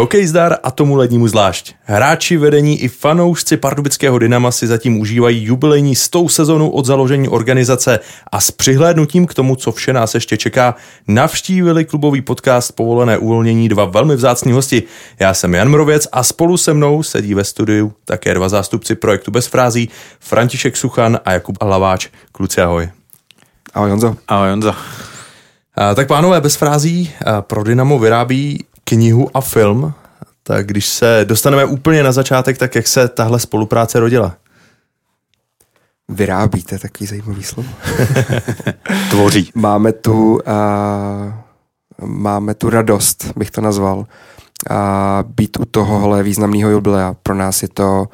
Hokej zdar a tomu lednímu zvlášť. Hráči, vedení i fanoušci pardubického Dynama si zatím užívají jubilejní stou sezonu od založení organizace a s přihlédnutím k tomu, co vše nás ještě čeká, navštívili klubový podcast Povolené uvolnění dva velmi vzácní hosti. Já jsem Jan Mrověc a spolu se mnou sedí ve studiu také dva zástupci projektu Bez frází, František Suchan a Jakub Hlaváč. Kluci, ahoj. Ahoj Honzo. Ahoj Honzo. A, tak pánové, bez frází pro Dynamo vyrábí knihu a film, tak když se dostaneme úplně na začátek, tak jak se tahle spolupráce rodila? Vyrábíte, takový zajímavý slovo. Tvoří. Máme tu, uh, máme tu radost, bych to nazval, uh, být u tohohle významného jubilea. Pro nás je to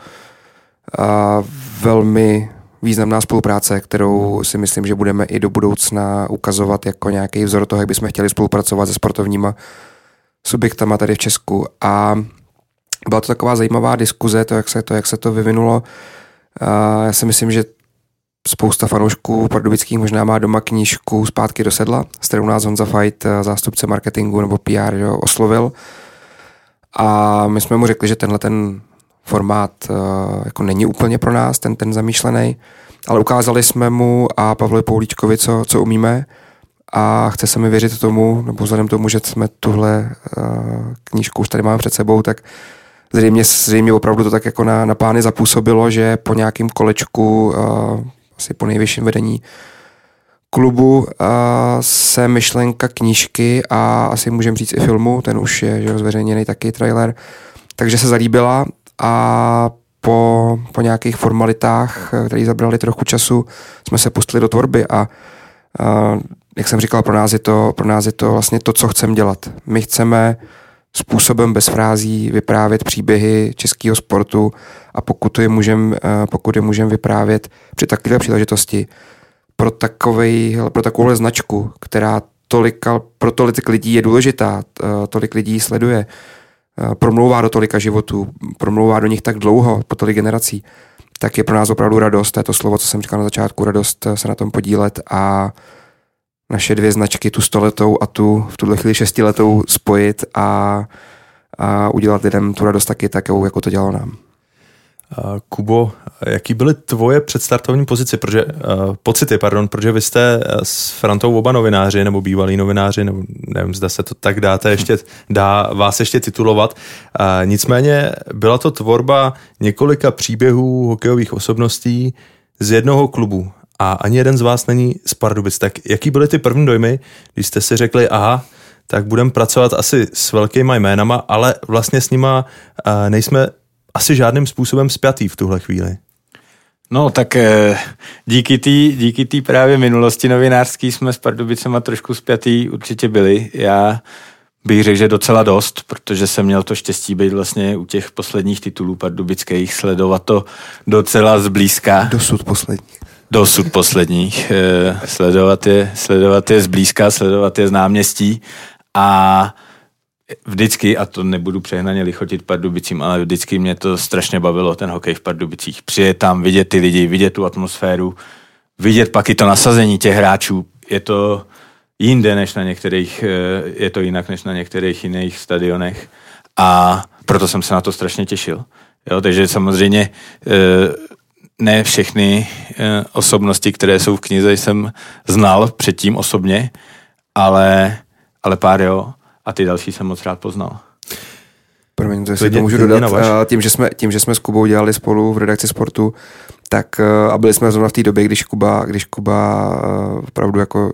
uh, velmi významná spolupráce, kterou si myslím, že budeme i do budoucna ukazovat jako nějaký vzor toho, jak bychom chtěli spolupracovat se sportovníma subjektama tady v Česku a byla to taková zajímavá diskuze, to, jak se to, jak se to vyvinulo. A já si myslím, že spousta fanoušků pardubických možná má doma knížku Zpátky do sedla, s kterou nás Honza Fight, zástupce marketingu nebo PR, jo, oslovil. A my jsme mu řekli, že tenhle ten formát uh, jako není úplně pro nás, ten, ten zamýšlený, ale ukázali jsme mu a Pavlovi Poulíčkovi, co, co umíme a chce se mi věřit tomu, nebo vzhledem tomu, že jsme tuhle uh, knížku už tady máme před sebou, tak zřejmě, zřejmě opravdu to tak jako na, na pány zapůsobilo, že po nějakém kolečku, uh, asi po nejvyšším vedení klubu uh, se myšlenka knížky a asi můžeme říct i filmu, ten už je že zveřejněný taky trailer, takže se zalíbila a po, po nějakých formalitách, které zabrali trochu času, jsme se pustili do tvorby a uh, jak jsem říkal, pro nás je to, pro nás je to vlastně to, co chceme dělat. My chceme způsobem bez frází vyprávět příběhy českého sportu a pokud je můžeme pokud je můžem vyprávět při takové příležitosti pro, takovej, pro takovouhle značku, která tolika, pro tolik lidí je důležitá, tolik lidí sleduje, promlouvá do tolika životů, promlouvá do nich tak dlouho, po tolik generací, tak je pro nás opravdu radost, to je to slovo, co jsem říkal na začátku, radost se na tom podílet a naše dvě značky, tu stoletou a tu v tuhle chvíli šestiletou spojit a, a udělat lidem tu radost taky takovou, jako to dělalo nám. Kubo, jaký byly tvoje předstartovní pozice, protože, uh, pocity, pardon, protože vy jste s Frantou oba novináři, nebo bývalí novináři, nebo nevím, zda se to tak dáte ještě, dá vás ještě titulovat. Nicméně byla to tvorba několika příběhů hokejových osobností z jednoho klubu a ani jeden z vás není z Pardubic. Tak jaký byly ty první dojmy, když jste si řekli, aha, tak budeme pracovat asi s velkýma jménama, ale vlastně s nima nejsme asi žádným způsobem spjatý v tuhle chvíli. No tak eh, díky té díky právě minulosti novinářský jsme s Pardubicema trošku spjatý určitě byli. Já bych řekl, že docela dost, protože jsem měl to štěstí být vlastně u těch posledních titulů pardubických, sledovat to docela zblízka. Dosud poslední dosud posledních. Eh, sledovat je, sledovat je zblízka, sledovat je z náměstí a vždycky, a to nebudu přehnaně lichotit Pardubicím, ale vždycky mě to strašně bavilo, ten hokej v Pardubicích. Přijet tam, vidět ty lidi, vidět tu atmosféru, vidět pak i to nasazení těch hráčů. Je to jinde než na některých, eh, je to jinak než na některých jiných stadionech a proto jsem se na to strašně těšil. Jo, takže samozřejmě eh, ne všechny eh, osobnosti, které jsou v knize, jsem znal předtím osobně, ale, ale pár jo a ty další jsem moc rád poznal. Promiň, to si to můžu dodat. Eh, tím že, jsme, tím, že jsme s Kubou dělali spolu v redakci sportu, tak eh, a byli jsme zrovna v té době, když Kuba, když Kuba opravdu jako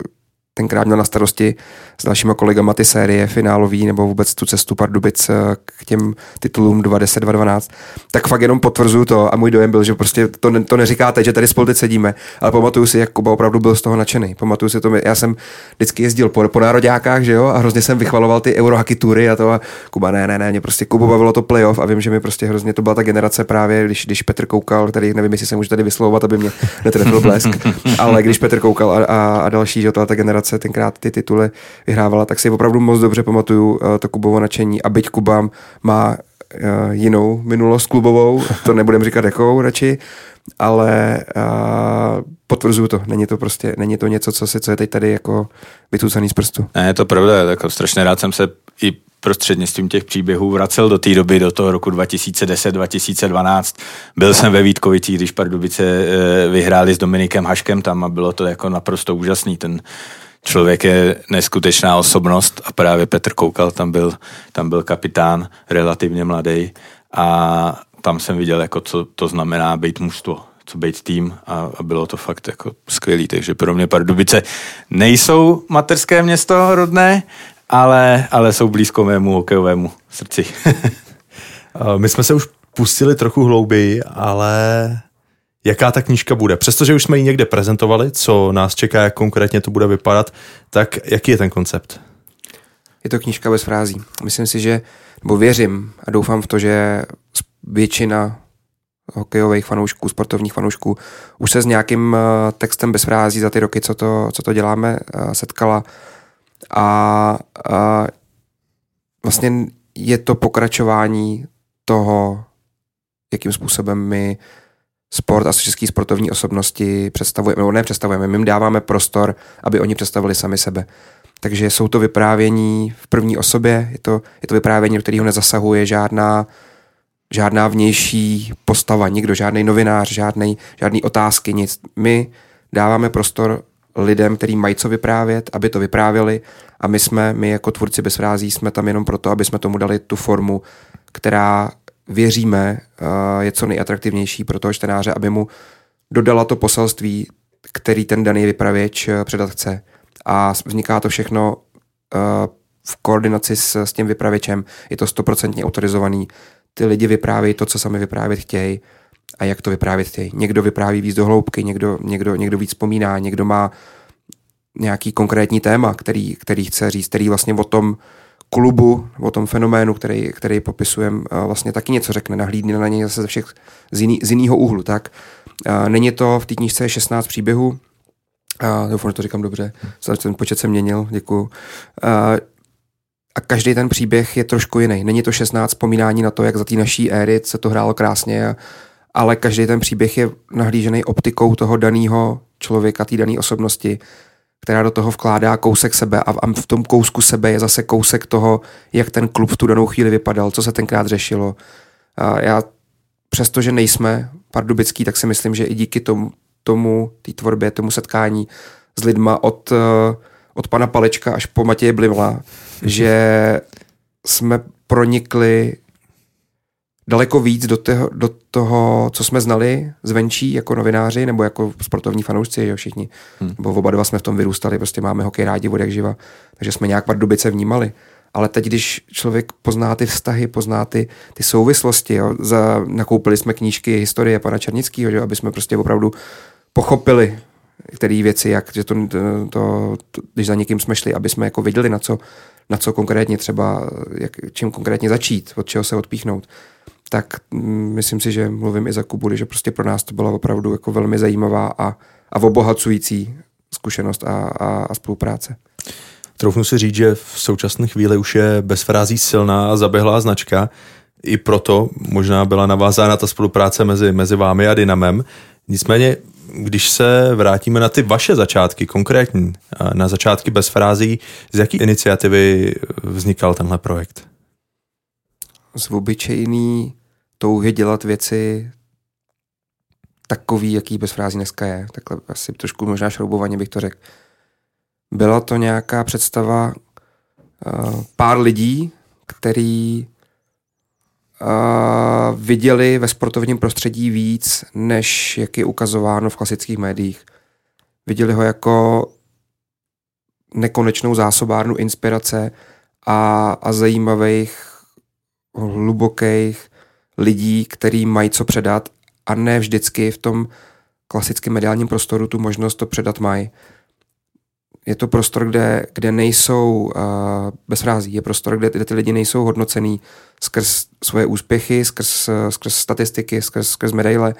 tenkrát měl na starosti s dalšíma kolegama ty série finálový nebo vůbec tu cestu Pardubic eh, k těm titulům 2.10, 2.12, tak fakt jenom potvrzuju to a můj dojem byl, že prostě to, ne, to neříkáte, že tady spolu teď sedíme, ale pamatuju si, jak Kuba opravdu byl z toho nadšený. Pamatuju si to, já jsem vždycky jezdil po, po nároďákách, že jo, a hrozně jsem vychvaloval ty eurohaky tury a to a Kuba, ne, ne, ne, mě prostě Kuba bavilo to playoff a vím, že mi prostě hrozně to byla ta generace právě, když, když Petr koukal, který nevím, jestli se může tady vyslovovat, aby mě netrefil blesk, ale když Petr koukal a, a, a další, že to ta generace tenkrát ty tituly vyhrávala, tak si opravdu moc dobře pamatuju uh, to Kubovo nadšení. A byť Kuba má uh, jinou minulost klubovou, to nebudem říkat jakou radši, ale uh, potvrzuju to. Není to prostě, není to něco, co, si, co je teď tady jako vytucaný z prstu. Ne, je to pravda, jako strašně rád jsem se i prostřednictvím těch příběhů vracel do té doby, do toho roku 2010-2012. Byl jsem ve Vítkovicích, když Pardubice eh, vyhráli s Dominikem Haškem tam a bylo to jako naprosto úžasný. Ten člověk je neskutečná osobnost a právě Petr Koukal tam byl, tam byl kapitán, relativně mladý a tam jsem viděl, jako co to znamená být mužstvo co být tým a, a bylo to fakt jako skvělý, takže pro mě Pardubice nejsou materské město rodné, ale, ale jsou blízko mému hokejovému srdci. My jsme se už pustili trochu hlouběji, ale jaká ta knížka bude? Přestože už jsme ji někde prezentovali, co nás čeká, jak konkrétně to bude vypadat, tak jaký je ten koncept? Je to knížka bez frází. Myslím si, že, nebo věřím a doufám v to, že většina hokejových fanoušků, sportovních fanoušků už se s nějakým eh, textem bez frází za ty roky, co to, co to děláme, eh, setkala. A, a vlastně je to pokračování toho, jakým způsobem my sport a české sportovní osobnosti představujeme, nebo ne představujeme, my jim dáváme prostor, aby oni představili sami sebe. Takže jsou to vyprávění v první osobě, je to, je to vyprávění, do kterého nezasahuje žádná, žádná vnější postava, nikdo, žádný novinář, žádný, žádný otázky, nic. My dáváme prostor lidem, který mají co vyprávět, aby to vyprávěli a my jsme, my jako tvůrci bez frází, jsme tam jenom proto, aby jsme tomu dali tu formu, která věříme je co nejatraktivnější pro toho čtenáře, aby mu dodala to poselství, který ten daný vypravěč eh, předat chce. A vzniká to všechno eh, v koordinaci s, s tím vypravěčem. Je to stoprocentně autorizovaný. Ty lidi vyprávějí to, co sami vyprávět chtějí a jak to vyprávět chtějí. Někdo vypráví víc do hloubky, někdo, někdo, někdo víc vzpomíná, někdo má nějaký konkrétní téma, který, který chce říct, který vlastně o tom klubu, o tom fenoménu, který, který popisujeme, vlastně taky něco řekne, nahlídne na něj zase ze všech z, jiného úhlu. Tak není to v té knížce 16 příběhů, a doufám, že to říkám dobře, ten počet se měnil, děkuju. A, a každý ten příběh je trošku jiný. Není to 16 vzpomínání na to, jak za té naší éry se to hrálo krásně, ale každý ten příběh je nahlížený optikou toho daného člověka, té dané osobnosti která do toho vkládá kousek sebe a v tom kousku sebe je zase kousek toho, jak ten klub v tu danou chvíli vypadal, co se tenkrát řešilo. A já přestože nejsme pardubický, tak si myslím, že i díky tomu, tomu té tvorbě, tomu setkání s lidma od, eh, od pana Palečka až po Matěje Blimla, že jsme pronikli daleko víc do toho, do toho, co jsme znali zvenčí jako novináři nebo jako sportovní fanoušci, jo, všichni. Hmm. Nebo oba dva jsme v tom vyrůstali, prostě máme hokej rádi od jak živa, takže jsme nějak Pardubice vnímali. Ale teď, když člověk pozná ty vztahy, pozná ty, ty souvislosti, jo, za, nakoupili jsme knížky historie pana Černického, že, aby jsme prostě opravdu pochopili které věci, jak, že to, to, to, když za někým jsme šli, aby jsme jako viděli, na co, na co konkrétně třeba, jak, čím konkrétně začít, od čeho se odpíchnout tak mm, myslím si, že mluvím i za Kubudy, že prostě pro nás to byla opravdu jako velmi zajímavá a, a obohacující zkušenost a, a, a spolupráce. Troufnu si říct, že v současné chvíli už je bez frází silná a zaběhlá značka. I proto možná byla navázána ta spolupráce mezi, mezi vámi a Dynamem. Nicméně, když se vrátíme na ty vaše začátky, konkrétní, na začátky bez frází, z jaký iniciativy vznikal tenhle projekt? Z obyčejný touhy dělat věci takový, jaký bez frází dneska je. Takhle asi trošku možná šroubovaně bych to řekl. Byla to nějaká představa uh, pár lidí, který uh, viděli ve sportovním prostředí víc, než jak je ukazováno v klasických médiích. Viděli ho jako nekonečnou zásobárnu inspirace a, a zajímavých, hlubokých lidí, který mají co předat a ne vždycky v tom klasickém mediálním prostoru tu možnost to předat mají. Je to prostor, kde, kde nejsou uh, bez frází, je prostor, kde, kde ty lidi nejsou hodnocený skrz svoje úspěchy, skrz, skrz statistiky, skrz, skrz medaile,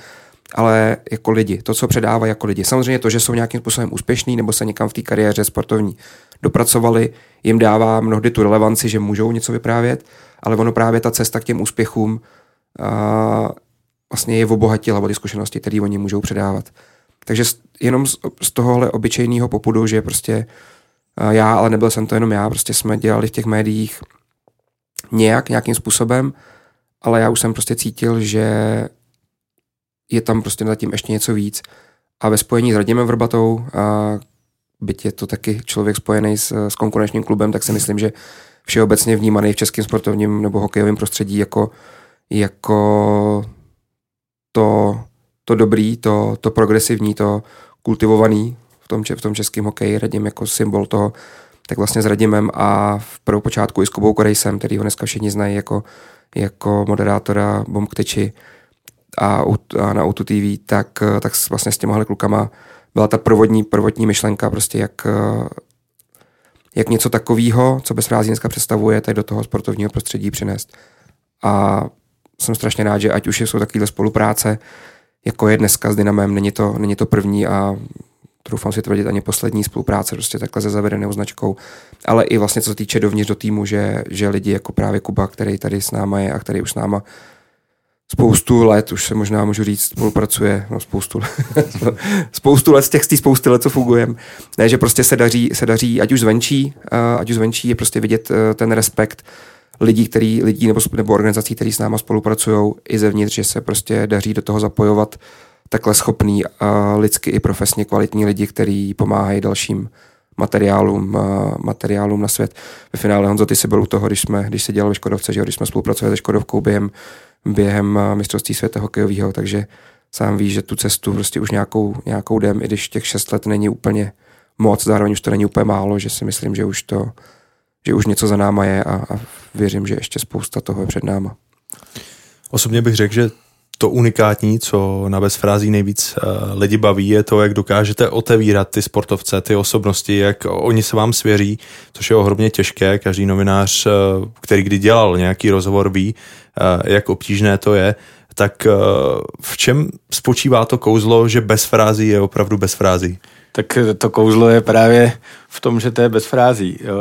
ale jako lidi, to, co předávají jako lidi. Samozřejmě to, že jsou nějakým způsobem úspěšní nebo se někam v té kariéře sportovní dopracovali, jim dává mnohdy tu relevanci, že můžou něco vyprávět, ale ono právě ta cesta k těm úspěchům a vlastně je obohatila o ty zkušenosti, které oni můžou předávat. Takže jenom z, tohohle obyčejného popudu, že prostě já, ale nebyl jsem to jenom já, prostě jsme dělali v těch médiích nějak, nějakým způsobem, ale já už jsem prostě cítil, že je tam prostě zatím ještě něco víc. A ve spojení s Radimem Vrbatou, a byť je to taky člověk spojený s, s konkurenčním klubem, tak si myslím, že všeobecně vnímaný v českém sportovním nebo hokejovém prostředí jako, jako to, to dobrý, to, to progresivní, to kultivovaný v tom, v tom českém hokeji, Radim jako symbol toho, tak vlastně s Radimem a v prvou počátku i s Kubou Korejsem, který ho dneska všichni znají jako, jako moderátora Bomb Teči a, a na Auto TV, tak, tak vlastně s těmahle klukama byla ta provodní, prvotní myšlenka, prostě jak, jak něco takového, co bez dneska představuje, tak do toho sportovního prostředí přinést. A jsem strašně rád, že ať už jsou takovéhle spolupráce, jako je dneska s Dynamem, není to, není to první a troufám si tvrdit ani poslední spolupráce prostě takhle se zavedenou značkou, ale i vlastně co se týče dovnitř do týmu, že, že lidi jako právě Kuba, který tady s náma je a který už s náma spoustu let, už se možná můžu říct, spolupracuje, no spoustu let, spoustu let z těch, z spousty let, co fungujeme. Ne, že prostě se daří, se daří, ať už zvenčí, ať už zvenčí je prostě vidět eh, ten respekt lidí, který, lidí nebo, nebo organizací, který s náma spolupracují i zevnitř, že se prostě daří do toho zapojovat takhle schopný a lidsky i profesně kvalitní lidi, kteří pomáhají dalším materiálům, materiálům na svět. Ve finále Honzo, ty jsi byl u toho, když, jsme, když se dělal ve Škodovce, že když jsme spolupracovali se Škodovkou během, během mistrovství světa hokejového, takže sám víš, že tu cestu prostě už nějakou, nějakou jdem, i když těch šest let není úplně moc, zároveň už to není úplně málo, že si myslím, že už to, že už něco za náma je a, a věřím, že ještě spousta toho je před náma. Osobně bych řekl, že to unikátní, co na bezfrází nejvíc uh, lidi baví, je to, jak dokážete otevírat ty sportovce, ty osobnosti, jak oni se vám svěří, což je ohromně těžké. Každý novinář, uh, který kdy dělal nějaký rozhovor, ví, uh, jak obtížné to je. Tak v čem spočívá to kouzlo, že bez frází je opravdu bez frází? Tak to kouzlo je právě v tom, že to je bez frází. Jo.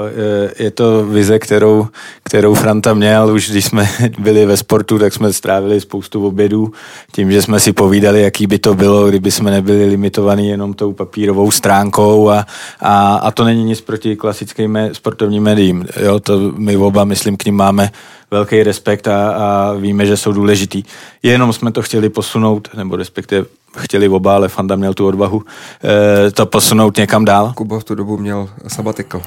Je to vize, kterou, kterou Franta měl, už když jsme byli ve sportu, tak jsme strávili spoustu obědů tím, že jsme si povídali, jaký by to bylo, kdyby jsme nebyli limitovaní jenom tou papírovou stránkou a, a, a to není nic proti klasickým sportovním médiím. Jo. To my oba, myslím, k ním máme velký respekt a, a víme, že jsou důležitý. Jenom jsme to chtěli posunout, nebo respektive chtěli oba, ale Fanda měl tu odvahu e, to posunout někam dál. Kuba v tu dobu měl sabatikl.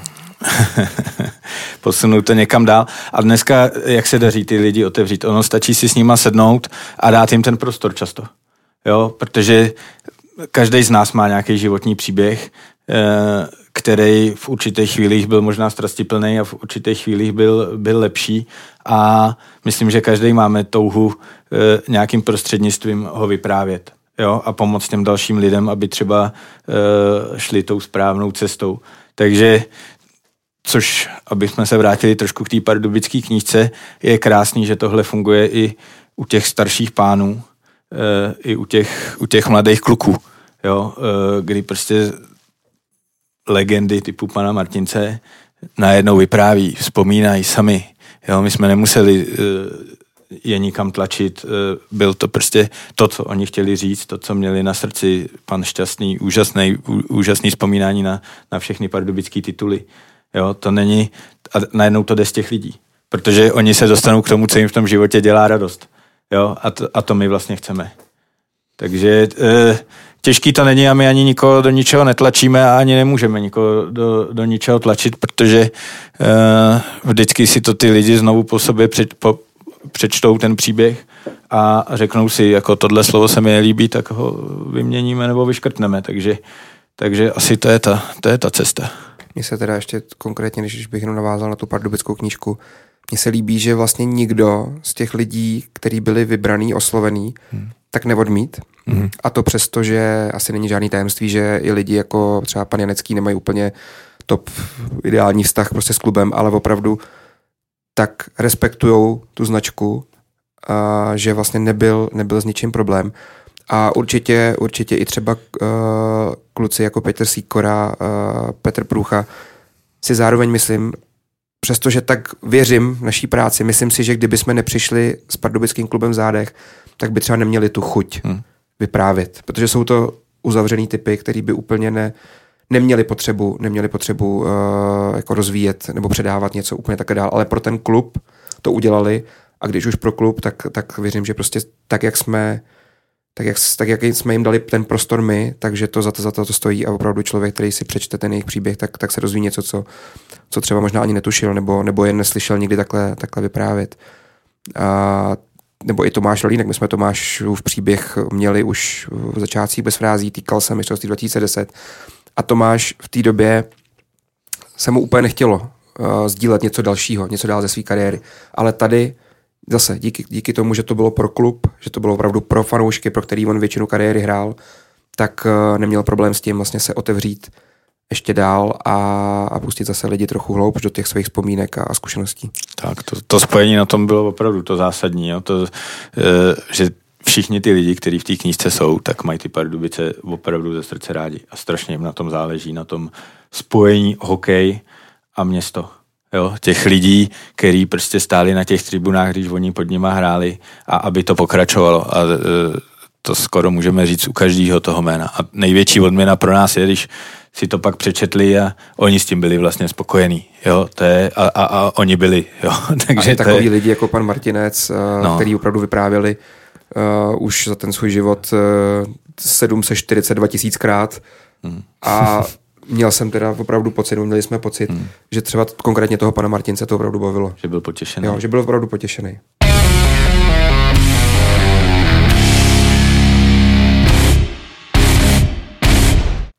posunout to někam dál. A dneska, jak se daří ty lidi otevřít? Ono stačí si s nima sednout a dát jim ten prostor často. Jo, protože každý z nás má nějaký životní příběh, e, který v určitých chvílích byl možná strastiplný a v určitých chvílích byl, byl lepší a myslím, že každý máme touhu e, nějakým prostřednictvím ho vyprávět jo, a pomoct těm dalším lidem, aby třeba e, šli tou správnou cestou. Takže což, aby jsme se vrátili trošku k té pardubické knížce, je krásný, že tohle funguje i u těch starších pánů, e, i u těch, u těch mladých kluků, jo, e, kdy prostě legendy typu pana Martince najednou vypráví, vzpomínají sami. Jo, my jsme nemuseli je nikam tlačit. Eh, byl to prostě to, co oni chtěli říct, to, co měli na srdci. Pan Šťastný, úžasný, úžasný vzpomínání na, na všechny pardubické tituly. Jo, to není, a najednou to jde z těch lidí. Protože oni se dostanou k tomu, co jim v tom životě dělá radost. Jo, a to, a to my vlastně chceme. Takže e, těžký to není a my ani nikoho do ničeho netlačíme a ani nemůžeme nikoho do, do ničeho tlačit, protože e, vždycky si to ty lidi znovu po sobě před, po, přečtou ten příběh a řeknou si, jako tohle slovo se mi nelíbí, tak ho vyměníme nebo vyškrtneme. Takže, takže asi to je, ta, to je ta cesta. Mně se teda ještě konkrétně, když bych jenom navázal na tu pardubickou knížku, mně se líbí, že vlastně nikdo z těch lidí, kteří byli vybraný, oslovený, hmm. tak neodmít. Hmm. A to přesto, že asi není žádný tajemství, že i lidi jako třeba pan Janecký nemají úplně top ideální vztah prostě s klubem, ale opravdu tak respektují tu značku, a že vlastně nebyl, nebyl s ničím problém. A určitě, určitě i třeba uh, kluci jako Petr Sýkora, uh, Petr Průcha si zároveň myslím, přestože tak věřím naší práci, myslím si, že kdyby jsme nepřišli s pardubickým klubem v zádech, tak by třeba neměli tu chuť hmm. vyprávět, protože jsou to uzavřený typy, který by úplně ne, neměli potřebu, neměli potřebu uh, jako rozvíjet nebo předávat něco úplně také dál, ale pro ten klub to udělali. A když už pro klub, tak, tak věřím, že prostě tak, jak jsme tak jak, tak jak jsme jim dali ten prostor my, takže to za to, za to, to stojí. A opravdu člověk, který si přečte ten jejich příběh, tak, tak se rozvíjí něco, co, co třeba možná ani netušil, nebo, nebo jen neslyšel nikdy takhle, takhle vyprávět. A, nebo i Tomáš Rolínek, my jsme Tomášův příběh měli už v začátcích bez frází, týkal se mistrovství 2010 a Tomáš v té době se mu úplně nechtělo uh, sdílet něco dalšího, něco dál ze své kariéry, ale tady zase díky, díky tomu, že to bylo pro klub, že to bylo opravdu pro fanoušky, pro který on většinu kariéry hrál, tak uh, neměl problém s tím vlastně se otevřít ještě dál a, a pustit zase lidi trochu hloubš do těch svých vzpomínek a, a zkušeností. Tak, to, to spojení na tom bylo opravdu to zásadní, jo? To, e, že všichni ty lidi, kteří v té knížce jsou, tak mají ty Pardubice opravdu ze srdce rádi a strašně jim na tom záleží, na tom spojení hokej a město. Jo, těch lidí, kteří prostě stáli na těch tribunách, když oni pod nima hráli a aby to pokračovalo. A e, to skoro můžeme říct u každého toho jména. A největší odměna pro nás je, když si to pak přečetli a oni s tím byli vlastně spokojení. Jo, to je, a, a, a oni byli. Jo. Takže a takový je... lidi jako pan Martinec, eh, no. který opravdu vyprávěli uh, už za ten svůj život uh, 742 tisíckrát hmm. a měl jsem teda opravdu pocit, měli jsme pocit, hmm. že třeba konkrétně toho pana Martince to opravdu bavilo. Že byl potěšený. Jo, že byl opravdu potěšený.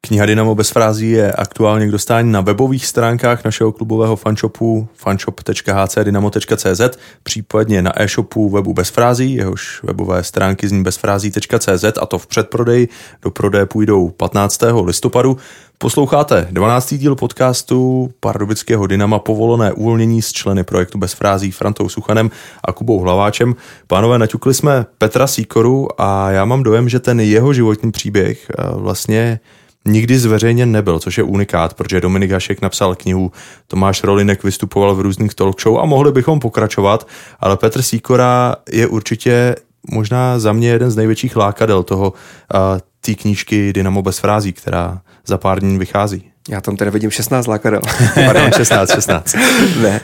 Kniha Dynamo bez frází je aktuálně k dostání na webových stránkách našeho klubového fanshopu fanshop.hcdynamo.cz, případně na e-shopu webu bez frází, jehož webové stránky zní bezfrází.cz a to v předprodej. Do prodeje půjdou 15. listopadu. Posloucháte 12. díl podcastu Pardubického Dynama povolené uvolnění s členy projektu Bez frází Frantou Suchanem a Kubou Hlaváčem. Pánové, naťukli jsme Petra Sýkoru a já mám dojem, že ten jeho životní příběh eh, vlastně nikdy zveřejněn nebyl, což je unikát, protože Dominik Hašek napsal knihu, Tomáš Rolinek vystupoval v různých talk show a mohli bychom pokračovat, ale Petr Sýkora je určitě možná za mě jeden z největších lákadel toho té knížky Dynamo bez frází, která za pár dní vychází. Já tam teda vidím 16 lákadel. Pardon, 16, 16. ne.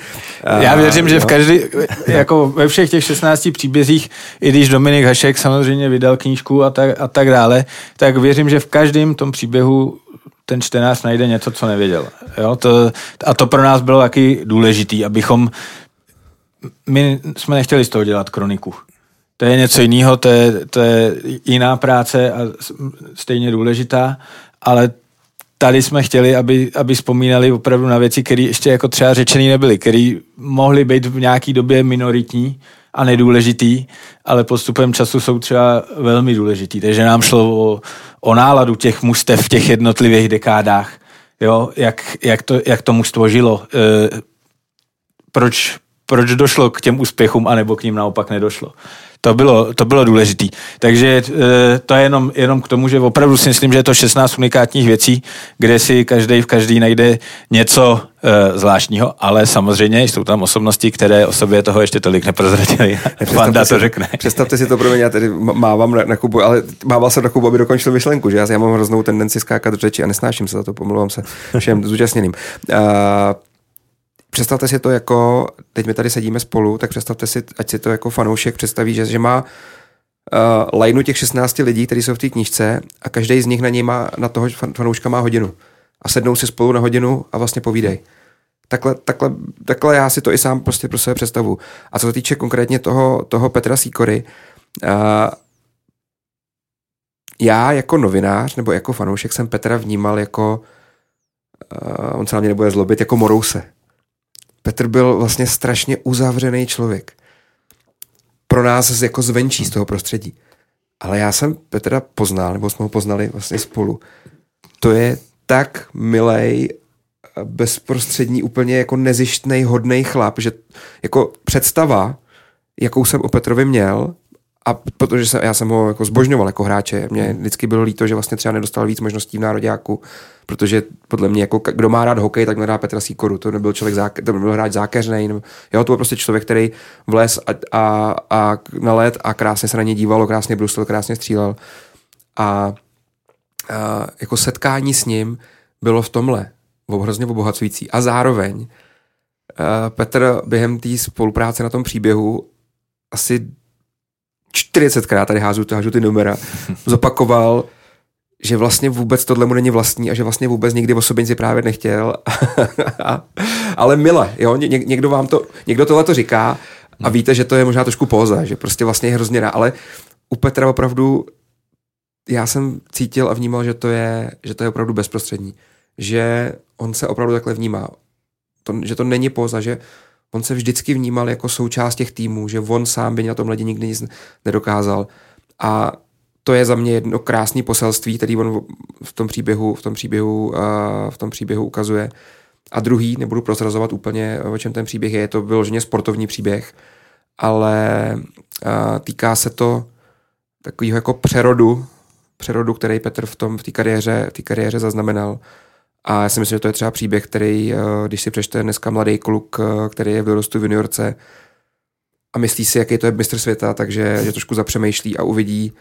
Já věřím, že v každý, jako ve všech těch 16 příbězích, i když Dominik Hašek samozřejmě vydal knížku a tak, a tak dále, tak věřím, že v každém tom příběhu ten čtenář najde něco, co nevěděl. Jo, to, a to pro nás bylo taky důležitý, abychom my jsme nechtěli z toho dělat kroniku. To je něco jiného, to je, to je jiná práce a stejně důležitá, ale tady jsme chtěli, aby, aby vzpomínali opravdu na věci, které ještě jako třeba řečený nebyly, které mohly být v nějaký době minoritní a nedůležitý, ale postupem času jsou třeba velmi důležitý. Takže nám šlo o, o náladu těch mustev v těch jednotlivých dekádách, jo, jak, jak, to, jak to mužstvo žilo, e, proč, proč došlo k těm úspěchům, anebo k ním naopak nedošlo. To bylo, to bylo důležité. Takže e, to je jenom, jenom k tomu, že opravdu si myslím, že je to 16 unikátních věcí, kde si každý v každý najde něco e, zvláštního, ale samozřejmě jsou tam osobnosti, které o sobě toho ještě tolik neprozradili. Panda to řekne. Představte si to pro mě, já tady mávám na, na Kubu, ale mával jsem na Kubu, aby dokončil myšlenku, že já, já mám hroznou tendenci skákat do řeči a nesnáším se za to, pomluvám se všem zúčastněným. Uh, představte si to jako, teď my tady sedíme spolu, tak představte si, ať si to jako fanoušek představí, že, že má uh, lajnu těch 16 lidí, kteří jsou v té knížce a každý z nich na něj má, na toho fanouška má hodinu. A sednou si spolu na hodinu a vlastně povídej. Takhle, takhle, takhle já si to i sám prostě pro sebe představu. A co se týče konkrétně toho, toho Petra Sýkory, uh, já jako novinář nebo jako fanoušek jsem Petra vnímal jako, uh, on se na mě nebude zlobit, jako Morouse. Petr byl vlastně strašně uzavřený člověk. Pro nás jako zvenčí z toho prostředí. Ale já jsem Petra poznal, nebo jsme ho poznali vlastně spolu. To je tak milej, bezprostřední, úplně jako nezištný, hodný chlap, že jako představa, jakou jsem o Petrovi měl, a protože jsem, já jsem ho jako zbožňoval jako hráče, mě vždycky bylo líto, že vlastně třeba nedostal víc možností v nároďáku, protože podle mě jako kdo má rád hokej, tak nedá Petra Sýkoru, to nebyl člověk, zák- to nebyl hráč zákeřný, nebo, jo, to byl prostě člověk, který vlez a, a, a na let a krásně se na ně dívalo, krásně brusil, krásně střílel. A, a jako setkání s ním bylo v tomhle hrozně obohacující. A zároveň Petr během té spolupráce na tom příběhu asi 40krát tady házu, hážu ty numera, zopakoval, že vlastně vůbec tohle mu není vlastní a že vlastně vůbec nikdy o sobě nic právě nechtěl. Ale mile, jo, Ně, někdo vám to, někdo tohle to říká a víte, že to je možná trošku póza, že prostě vlastně je hrozně rád, ale u Petra opravdu já jsem cítil a vnímal, že to je, že to je opravdu bezprostřední. Že on se opravdu takhle vnímá. To, že to není póza, že on se vždycky vnímal jako součást těch týmů, že on sám by na tom lidi nikdy nic nedokázal. A to je za mě jedno krásné poselství, který on v tom příběhu, v tom příběhu, uh, v tom příběhu ukazuje. A druhý, nebudu prozrazovat úplně, o čem ten příběh je, je to vyloženě sportovní příběh, ale uh, týká se to takového jako přerodu, přerodu, který Petr v tom v té kariéře, v kariéře zaznamenal. A já si myslím, že to je třeba příběh, který, když si přečte dneska mladý kluk, který je v dorostu v juniorce a myslí si, jaký to je mistr světa, takže že trošku zapřemýšlí a uvidí,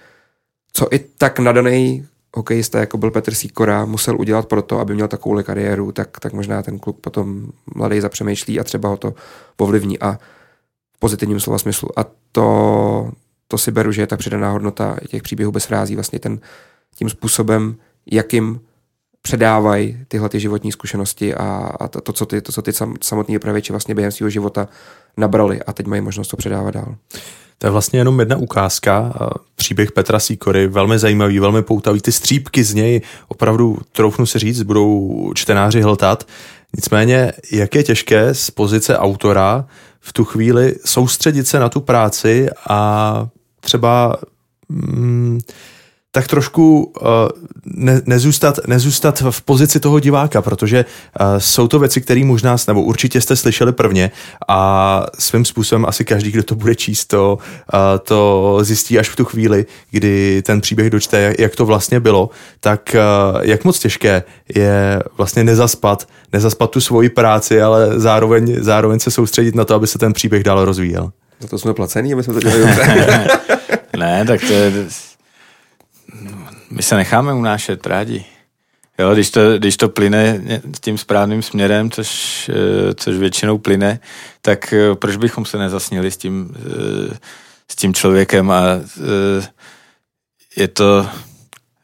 co i tak nadaný hokejista, jako byl Petr Sýkora, musel udělat pro to, aby měl takovou kariéru, tak, tak možná ten kluk potom mladý zapřemýšlí a třeba ho to ovlivní a v pozitivním slova smyslu. A to, to si beru, že je ta přidaná hodnota těch příběhů bez frází, vlastně ten, tím způsobem, jakým předávají tyhle ty životní zkušenosti a, a to, to, co ty, to, co ty sam, samotní vypravěči vlastně během svého života nabrali a teď mají možnost to předávat dál. To je vlastně jenom jedna ukázka. Příběh Petra Sýkory, velmi zajímavý, velmi poutavý. Ty střípky z něj opravdu, troufnu si říct, budou čtenáři hltat. Nicméně, jak je těžké z pozice autora v tu chvíli soustředit se na tu práci a třeba mm, tak trošku uh, ne, nezůstat, nezůstat v pozici toho diváka, protože uh, jsou to věci, které možná, nebo určitě jste slyšeli prvně a svým způsobem asi každý, kdo to bude číst, to, uh, to zjistí až v tu chvíli, kdy ten příběh dočte, jak to vlastně bylo, tak uh, jak moc těžké je vlastně nezaspat, nezaspat tu svoji práci, ale zároveň, zároveň se soustředit na to, aby se ten příběh dál rozvíjel. Za to jsme placení, aby jsme to dělali dobře. ne, tak to je my se necháme unášet rádi. Jo, když, to, když to plyne tím správným směrem, což, eh, což většinou plyne, tak eh, proč bychom se nezasnili s tím, eh, s tím člověkem a je to,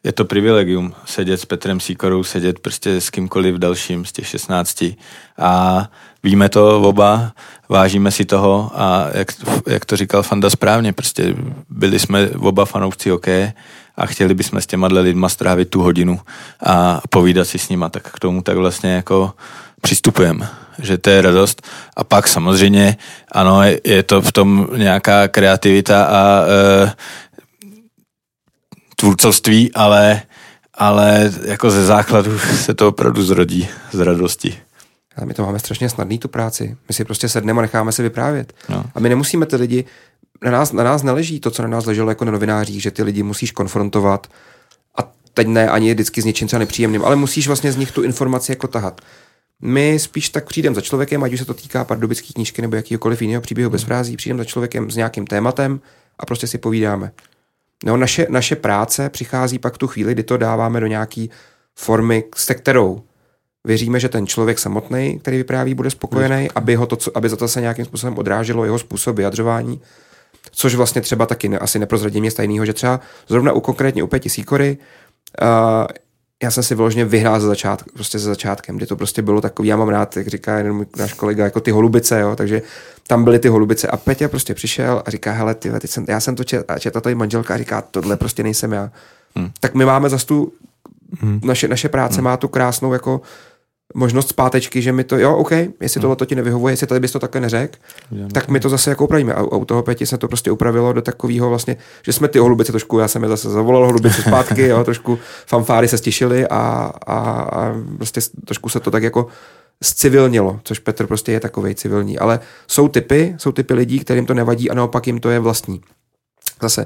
je to privilegium sedět s Petrem Síkorou, sedět prostě s kýmkoliv dalším z těch 16 a víme to oba, vážíme si toho a jak, jak to říkal Fanda správně, prostě byli jsme oba fanoušci hokeje a chtěli bychom s těma lidma strávit tu hodinu a povídat si s nima, tak k tomu tak vlastně jako přistupujeme, že to je radost. A pak samozřejmě, ano, je to v tom nějaká kreativita a e, tvůrcovství, ale, ale jako ze základu se to opravdu zrodí z radosti. Ale my to máme strašně snadný, tu práci. My si prostě sedneme a necháme se vyprávět. No. A my nemusíme ty lidi na nás, na nás neleží to, co na nás leželo jako na novinářích, že ty lidi musíš konfrontovat a teď ne ani vždycky s něčím třeba nepříjemným, ale musíš vlastně z nich tu informaci jako tahat. My spíš tak přijdeme za člověkem, ať už se to týká pardubické knížky nebo jakýkoliv jiného příběhu bez frází, přijdeme za člověkem s nějakým tématem a prostě si povídáme. No, naše, naše práce přichází pak tu chvíli, kdy to dáváme do nějaké formy, se kterou věříme, že ten člověk samotný, který vypráví, bude spokojený, aby, ho to, aby za to se nějakým způsobem odráželo jeho způsob vyjadřování což vlastně třeba taky ne, asi neprozradím mě tajného, že třeba zrovna u konkrétně u Peti Sýkory, uh, já jsem si vyloženě vyhrál za začát, prostě za začátkem, kdy to prostě bylo takový, já mám rád, jak říká jeden můj náš kolega, jako ty holubice, jo, takže tam byly ty holubice a Petě prostě přišel a říká, hele, ty, ty jsem, já jsem to čet, a četla tady manželka a říká, tohle prostě nejsem já. Hmm. Tak my máme zase tu, hmm. naše, naše práce hmm. má tu krásnou jako možnost zpátečky, že mi to, jo, OK, jestli hmm. tohle to ti nevyhovuje, jestli tady bys to takhle neřekl, tak my to zase jako upravíme. A, u toho Peti se to prostě upravilo do takového vlastně, že jsme ty holubice trošku, já jsem je zase zavolal holubice zpátky, jo, trošku fanfáry se stišily a, a, a prostě trošku se to tak jako zcivilnilo, což Petr prostě je takovej civilní. Ale jsou typy, jsou typy lidí, kterým to nevadí a naopak jim to je vlastní. Zase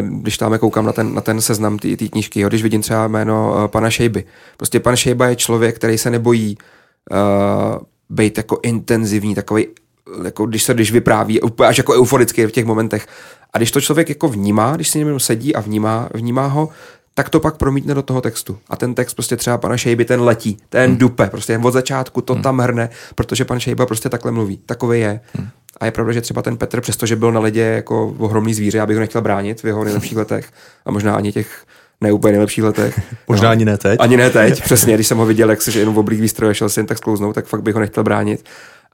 když tam koukám na ten, na ten seznam té knížky, jo, když vidím třeba jméno uh, pana Šejby. Prostě pan Šejba je člověk, který se nebojí uh, být jako intenzivní, takový jako když se když vypráví, až jako euforicky v těch momentech. A když to člověk jako vnímá, když si něm sedí a vnímá, vnímá ho, tak to pak promítne do toho textu. A ten text prostě třeba pana Šejby, ten letí, ten hmm. dupe, prostě od začátku to hmm. tam hrne, protože pan Šejba prostě takhle mluví. Takový je. Hmm. A je pravda, že třeba ten Petr, přestože byl na ledě jako ohromný zvíře, abych ho nechtěl bránit v jeho nejlepších letech a možná ani těch neúplně nejlepších letech. Možná no. ani ne teď. Ani ne teď, přesně, když jsem ho viděl, jak se jenom v oblík výstroje šel si jen tak sklouznout, tak fakt bych ho nechtěl bránit.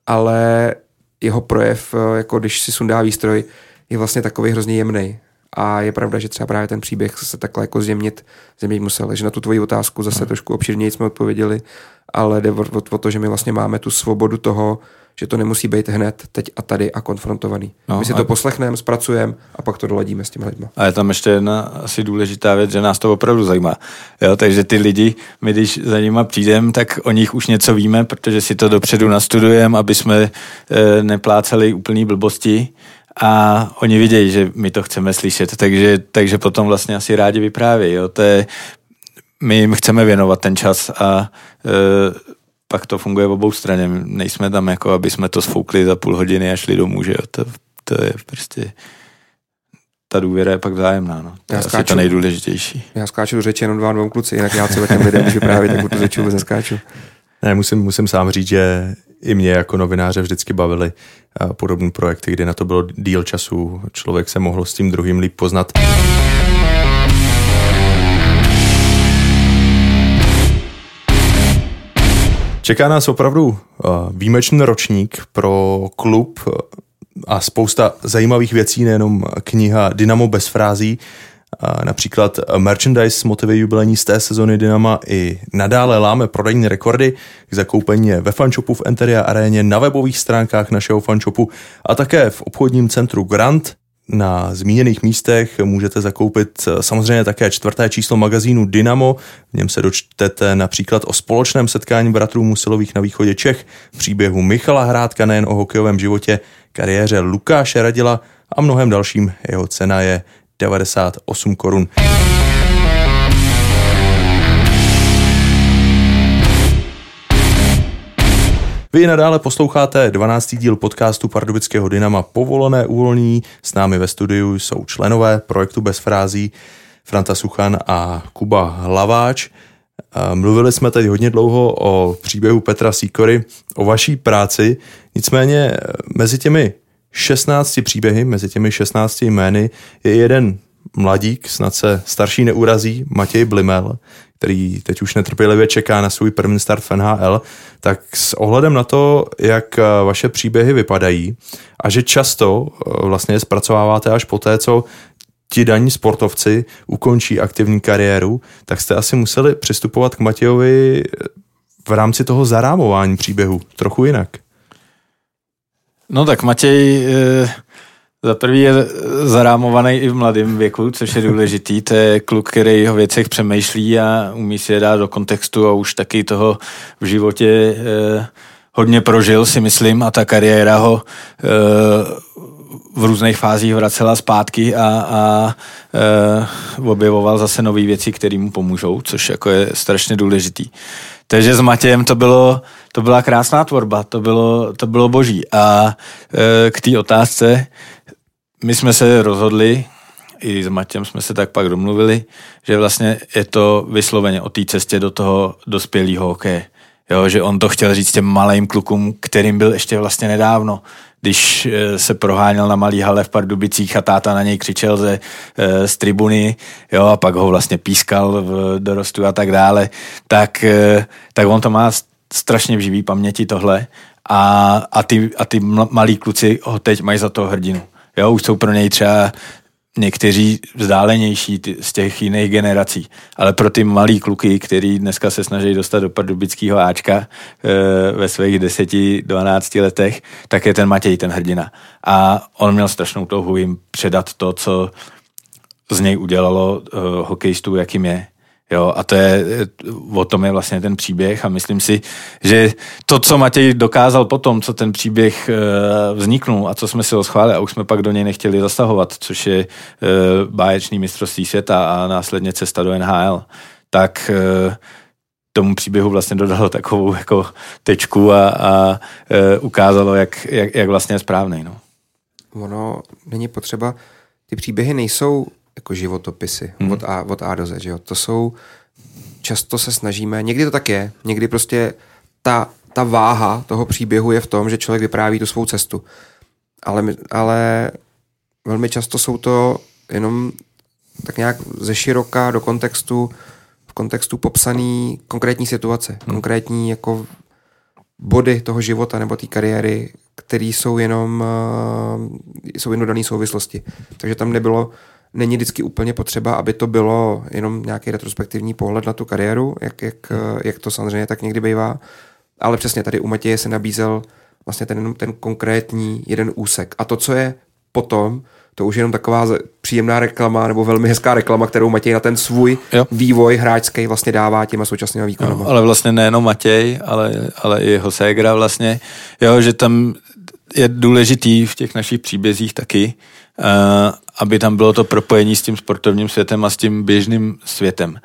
Ale jeho projev, jako když si sundá výstroj, je vlastně takový hrozně jemný. A je pravda, že třeba právě ten příběh se takhle jako zjemnit, zjemnit musel. Že na tu tvoji otázku zase no. trošku obširněji jsme odpověděli, ale jde o, o, o to, že my vlastně máme tu svobodu toho, že to nemusí být hned, teď a tady a konfrontovaný. No, My si a... to poslechneme, zpracujeme a pak to doladíme s těmi lidmi. A je tam ještě jedna asi důležitá věc, že nás to opravdu zajímá. Jo, takže ty lidi, my když za nimi přijdeme, tak o nich už něco víme, protože si to dopředu nastudujeme, aby jsme e, nepláceli úplný blbosti a oni vidějí, že my to chceme slyšet, takže, takže potom vlastně asi rádi vyprávějí. Jo. To je, my jim chceme věnovat ten čas a e, pak to funguje v obou straně. Nejsme tam jako, aby jsme to sfoukli za půl hodiny a šli domů, že jo. To, to je prostě ta důvěra je pak vzájemná, no. To já je skáču, asi to nejdůležitější. Já skáču do řeči jenom dva dvou kluci, jinak já třeba těm lidem, když vyprávět, tak tu řeči vůbec neskáču. Ne, musím, musím sám říct, že i mě jako novináře vždycky bavili podobné projekty, kdy na to bylo díl času, člověk se mohl s tím druhým líp poznat. Čeká nás opravdu uh, výjimečný ročník pro klub uh, a spousta zajímavých věcí, nejenom kniha Dynamo bez frází, například merchandise motivy jubilení z té sezony Dynama i nadále láme prodejní rekordy k zakoupení ve fanshopu v Enteria aréně, na webových stránkách našeho fanshopu a také v obchodním centru Grant. Na zmíněných místech můžete zakoupit eh, samozřejmě také čtvrté číslo magazínu Dynamo. V něm se dočtete například o společném setkání bratrů Musilových na východě Čech, příběhu Michala Hrádka nejen o hokejovém životě, kariéře Lukáše Radila a mnohem dalším. Jeho cena je 98 korun. Vy nadále posloucháte 12. díl podcastu Pardubického Dynama Povolené uvolnění. S námi ve studiu jsou členové projektu Bez frází Franta Suchan a Kuba Hlaváč. Mluvili jsme teď hodně dlouho o příběhu Petra Sýkory, o vaší práci, nicméně mezi těmi 16 příběhy, mezi těmi 16 jmény je jeden mladík, snad se starší neurazí, Matěj Blimel, který teď už netrpělivě čeká na svůj první start v NHL, tak s ohledem na to, jak eh, vaše příběhy vypadají a že často eh, vlastně zpracováváte až po té, co ti daní sportovci ukončí aktivní kariéru, tak jste asi museli přistupovat k Matějovi eh, v rámci toho zarámování příběhu trochu jinak. No tak Matěj za prvý je zarámovaný i v mladém věku, což je důležitý. To je kluk, který o věcech přemýšlí a umí si je dát do kontextu a už taky toho v životě eh, hodně prožil, si myslím, a ta kariéra ho eh, v různých fázích vracela zpátky a, a e, objevoval zase nové věci, které mu pomůžou, což jako je strašně důležitý. Takže s Matějem to bylo, to byla krásná tvorba, to bylo, to bylo boží. A e, k té otázce, my jsme se rozhodli, i s Matěm jsme se tak pak domluvili, že vlastně je to vysloveně o té cestě do toho dospělého hokeje. Jo, že on to chtěl říct těm malým klukům, kterým byl ještě vlastně nedávno, když eh, se proháněl na malý hale v Pardubicích a táta na něj křičel ze, eh, z tribuny, jo, a pak ho vlastně pískal v dorostu a tak dále, tak, eh, tak on to má strašně v živý paměti tohle a, a, ty, a ty malí kluci ho teď mají za to hrdinu. Jo, už jsou pro něj třeba někteří vzdálenější ty, z těch jiných generací. Ale pro ty malý kluky, který dneska se snaží dostat do pardubického Ačka e, ve svých 10-12 letech, tak je ten Matěj ten hrdina. A on měl strašnou touhu jim předat to, co z něj udělalo e, hokejistů, jakým je. Jo, a to je, o tom je vlastně ten příběh a myslím si, že to, co Matěj dokázal potom, co ten příběh e, vzniknul a co jsme si ho schválili a už jsme pak do něj nechtěli zasahovat, což je e, báječný mistrovství světa a následně cesta do NHL, tak tomu příběhu vlastně dodalo takovou jako tečku a, a ukázalo, jak, jak, jak vlastně je správný. No. Ono není potřeba, ty příběhy nejsou jako životopisy hmm. od, A, od A do Z. Že jo? To jsou, často se snažíme, někdy to tak je, někdy prostě ta, ta váha toho příběhu je v tom, že člověk vypráví tu svou cestu. Ale, ale velmi často jsou to jenom tak nějak ze široka do kontextu, v kontextu popsaný konkrétní situace, hmm. konkrétní jako body toho života nebo té kariéry, které jsou jenom, uh, jsou jenom dané souvislosti. Takže tam nebylo, není vždycky úplně potřeba, aby to bylo jenom nějaký retrospektivní pohled na tu kariéru, jak, jak, hmm. jak to samozřejmě tak někdy bývá, ale přesně tady u Matěje se nabízel vlastně ten, ten konkrétní jeden úsek. A to, co je potom, to už je jenom taková příjemná reklama nebo velmi hezká reklama, kterou Matěj na ten svůj jo. vývoj hráčský vlastně dává těma současnými výkony. ale vlastně nejenom Matěj, ale, ale i jeho ségra vlastně, jo, že tam je důležitý v těch našich příbězích taky, aby tam bylo to propojení s tím sportovním světem a s tím běžným světem.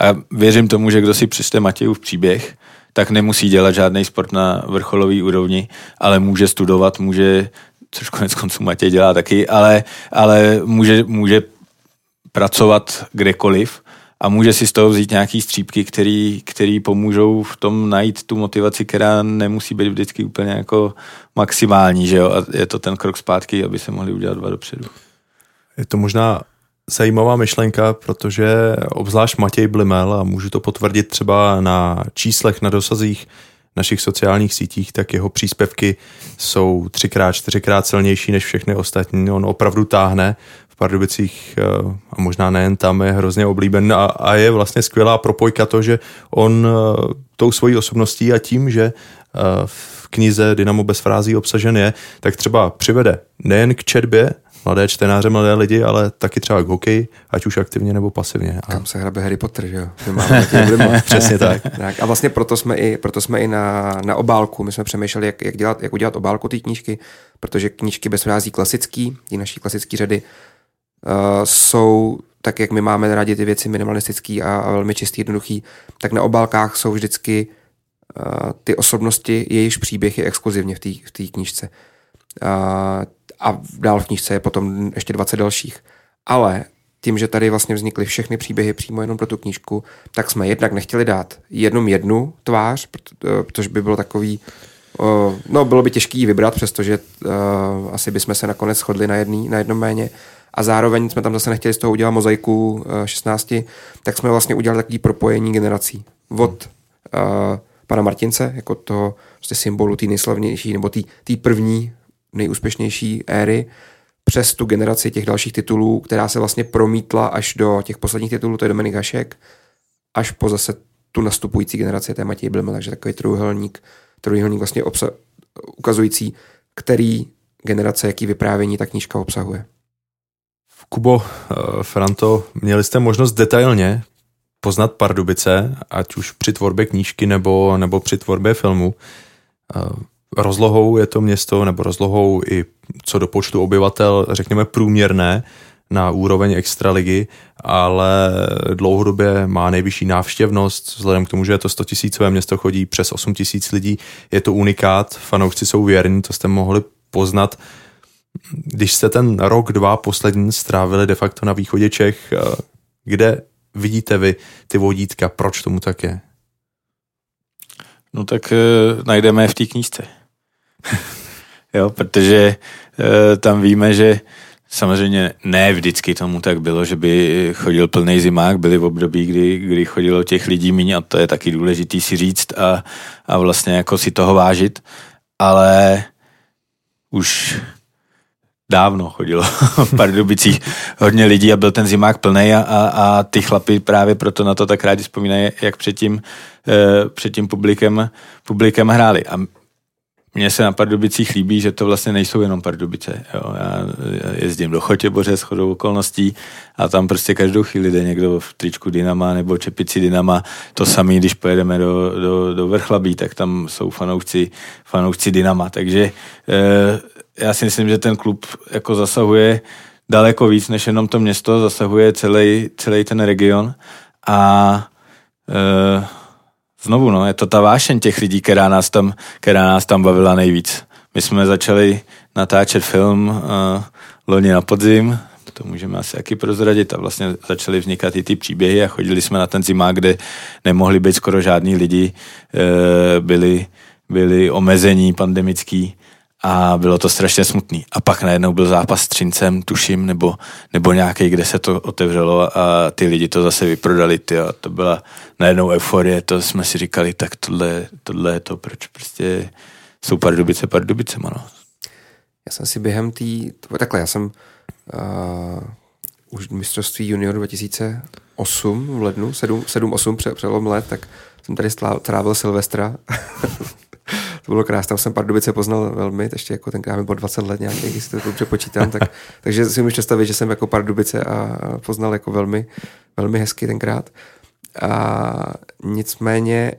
A věřím tomu, že kdo si přečte Matějův příběh, tak nemusí dělat žádný sport na vrcholový úrovni, ale může studovat, může což konec konců Matěj dělá taky, ale, ale může, může pracovat kdekoliv a může si z toho vzít nějaký střípky, který, který pomůžou v tom najít tu motivaci, která nemusí být vždycky úplně jako maximální, že jo? A je to ten krok zpátky, aby se mohli udělat dva dopředu. Je to možná zajímavá myšlenka, protože obzvlášť Matěj Blimel, a můžu to potvrdit třeba na číslech, na dosazích, našich sociálních sítích, tak jeho příspěvky jsou třikrát, čtyřikrát silnější než všechny ostatní. On opravdu táhne Pardubicích eh, a možná nejen tam je hrozně oblíben a, a je vlastně skvělá propojka to, že on eh, tou svojí osobností a tím, že eh, v knize Dynamo bez frází obsažen je, tak třeba přivede nejen k četbě, mladé čtenáře, mladé lidi, ale taky třeba k hokeji, ať už aktivně nebo pasivně. A... Kam se hrabe Harry Potter, že jo? Přesně tak. tak. A vlastně proto jsme i, proto jsme i na, na obálku, my jsme přemýšleli, jak, jak, dělat, jak udělat obálku té knížky, protože knížky bez frází klasický, ty naší klasické řady, uh, jsou tak, jak my máme rádi ty věci minimalistický a, a velmi čistý, jednoduchý, tak na obálkách jsou vždycky uh, ty osobnosti, jejichž příběh je exkluzivně v té v knížce. Uh, a dál v knížce je potom ještě 20 dalších. Ale tím, že tady vlastně vznikly všechny příběhy přímo jenom pro tu knížku, tak jsme jednak nechtěli dát jednom jednu tvář, eh, protože by bylo takový, eh, no bylo by těžký ji vybrat, přestože uh, asi bychom se nakonec shodli na, jedný, na jednom méně. A zároveň jsme tam zase nechtěli z toho udělat mozaiku uh, 16, tak jsme vlastně udělali takový propojení generací. Od uh, pana Martince, jako toho prostě symbolu té nejslavnější, nebo té první nejúspěšnější éry přes tu generaci těch dalších titulů, která se vlastně promítla až do těch posledních titulů, to je Dominik Hašek, až po zase tu nastupující generaci, to je Matěj Blmel, takže takový trojuhelník, trojuhelník vlastně obsa- ukazující, který generace, jaký vyprávění ta knížka obsahuje. Kubo, eh, Franto, měli jste možnost detailně poznat Pardubice, ať už při tvorbě knížky nebo, nebo při tvorbě filmu. Eh, rozlohou je to město, nebo rozlohou i co do počtu obyvatel, řekněme průměrné, na úroveň extraligy, ale dlouhodobě má nejvyšší návštěvnost, vzhledem k tomu, že je to 100 tisícové město, chodí přes 8 tisíc lidí, je to unikát, fanoušci jsou věrní, to jste mohli poznat. Když jste ten rok, dva poslední strávili de facto na východě Čech, kde vidíte vy ty vodítka, proč tomu tak je? No tak e, najdeme je v té knížce. jo, protože e, tam víme, že samozřejmě ne vždycky tomu tak bylo, že by chodil plný zimák, byly v období, kdy, kdy chodilo těch lidí méně a to je taky důležitý si říct a, a vlastně jako si toho vážit, ale už dávno chodilo v Pardubicích hodně lidí a byl ten zimák plný a, a, a ty chlapy právě proto na to tak rádi vzpomínají, jak před tím, e, před tím publikem, publikem hráli. A mně se na Pardubicích líbí, že to vlastně nejsou jenom Pardubice. Jo. Já jezdím do Chotěboře s chodou okolností a tam prostě každou chvíli jde někdo v tričku Dynama nebo čepici Dynama. To samé, když pojedeme do, do, do Vrchlabí, tak tam jsou fanoušci, fanoušci Dynama. Takže e, já si myslím, že ten klub jako zasahuje daleko víc než jenom to město, zasahuje celý, celý ten region a e, znovu, no, je to ta vášeň těch lidí, která nás tam, která nás tam bavila nejvíc. My jsme začali natáčet film uh, loni na podzim, to můžeme asi taky prozradit a vlastně začaly vznikat i ty příběhy a chodili jsme na ten zimák, kde nemohli být skoro žádní lidi, e, byli, byli omezení pandemický a bylo to strašně smutný. A pak najednou byl zápas s Třincem, tuším, nebo, nebo nějaký, kde se to otevřelo a ty lidi to zase vyprodali. Ty, a to byla najednou euforie, to jsme si říkali, tak tohle, tohle je to, proč prostě jsou Pardubice Pardubicema, no. Já jsem si během té, takhle, já jsem uh, už mistrovství junior 2008 v lednu, 7-8 přelom let, tak jsem tady trávil Silvestra to bylo krásné, tam jsem Pardubice poznal velmi, ještě jako tenkrát mi bylo 20 let nějaký, když si to dobře počítám, tak, takže si můžu představit, že jsem jako Pardubice a poznal jako velmi, velmi hezky tenkrát. A nicméně,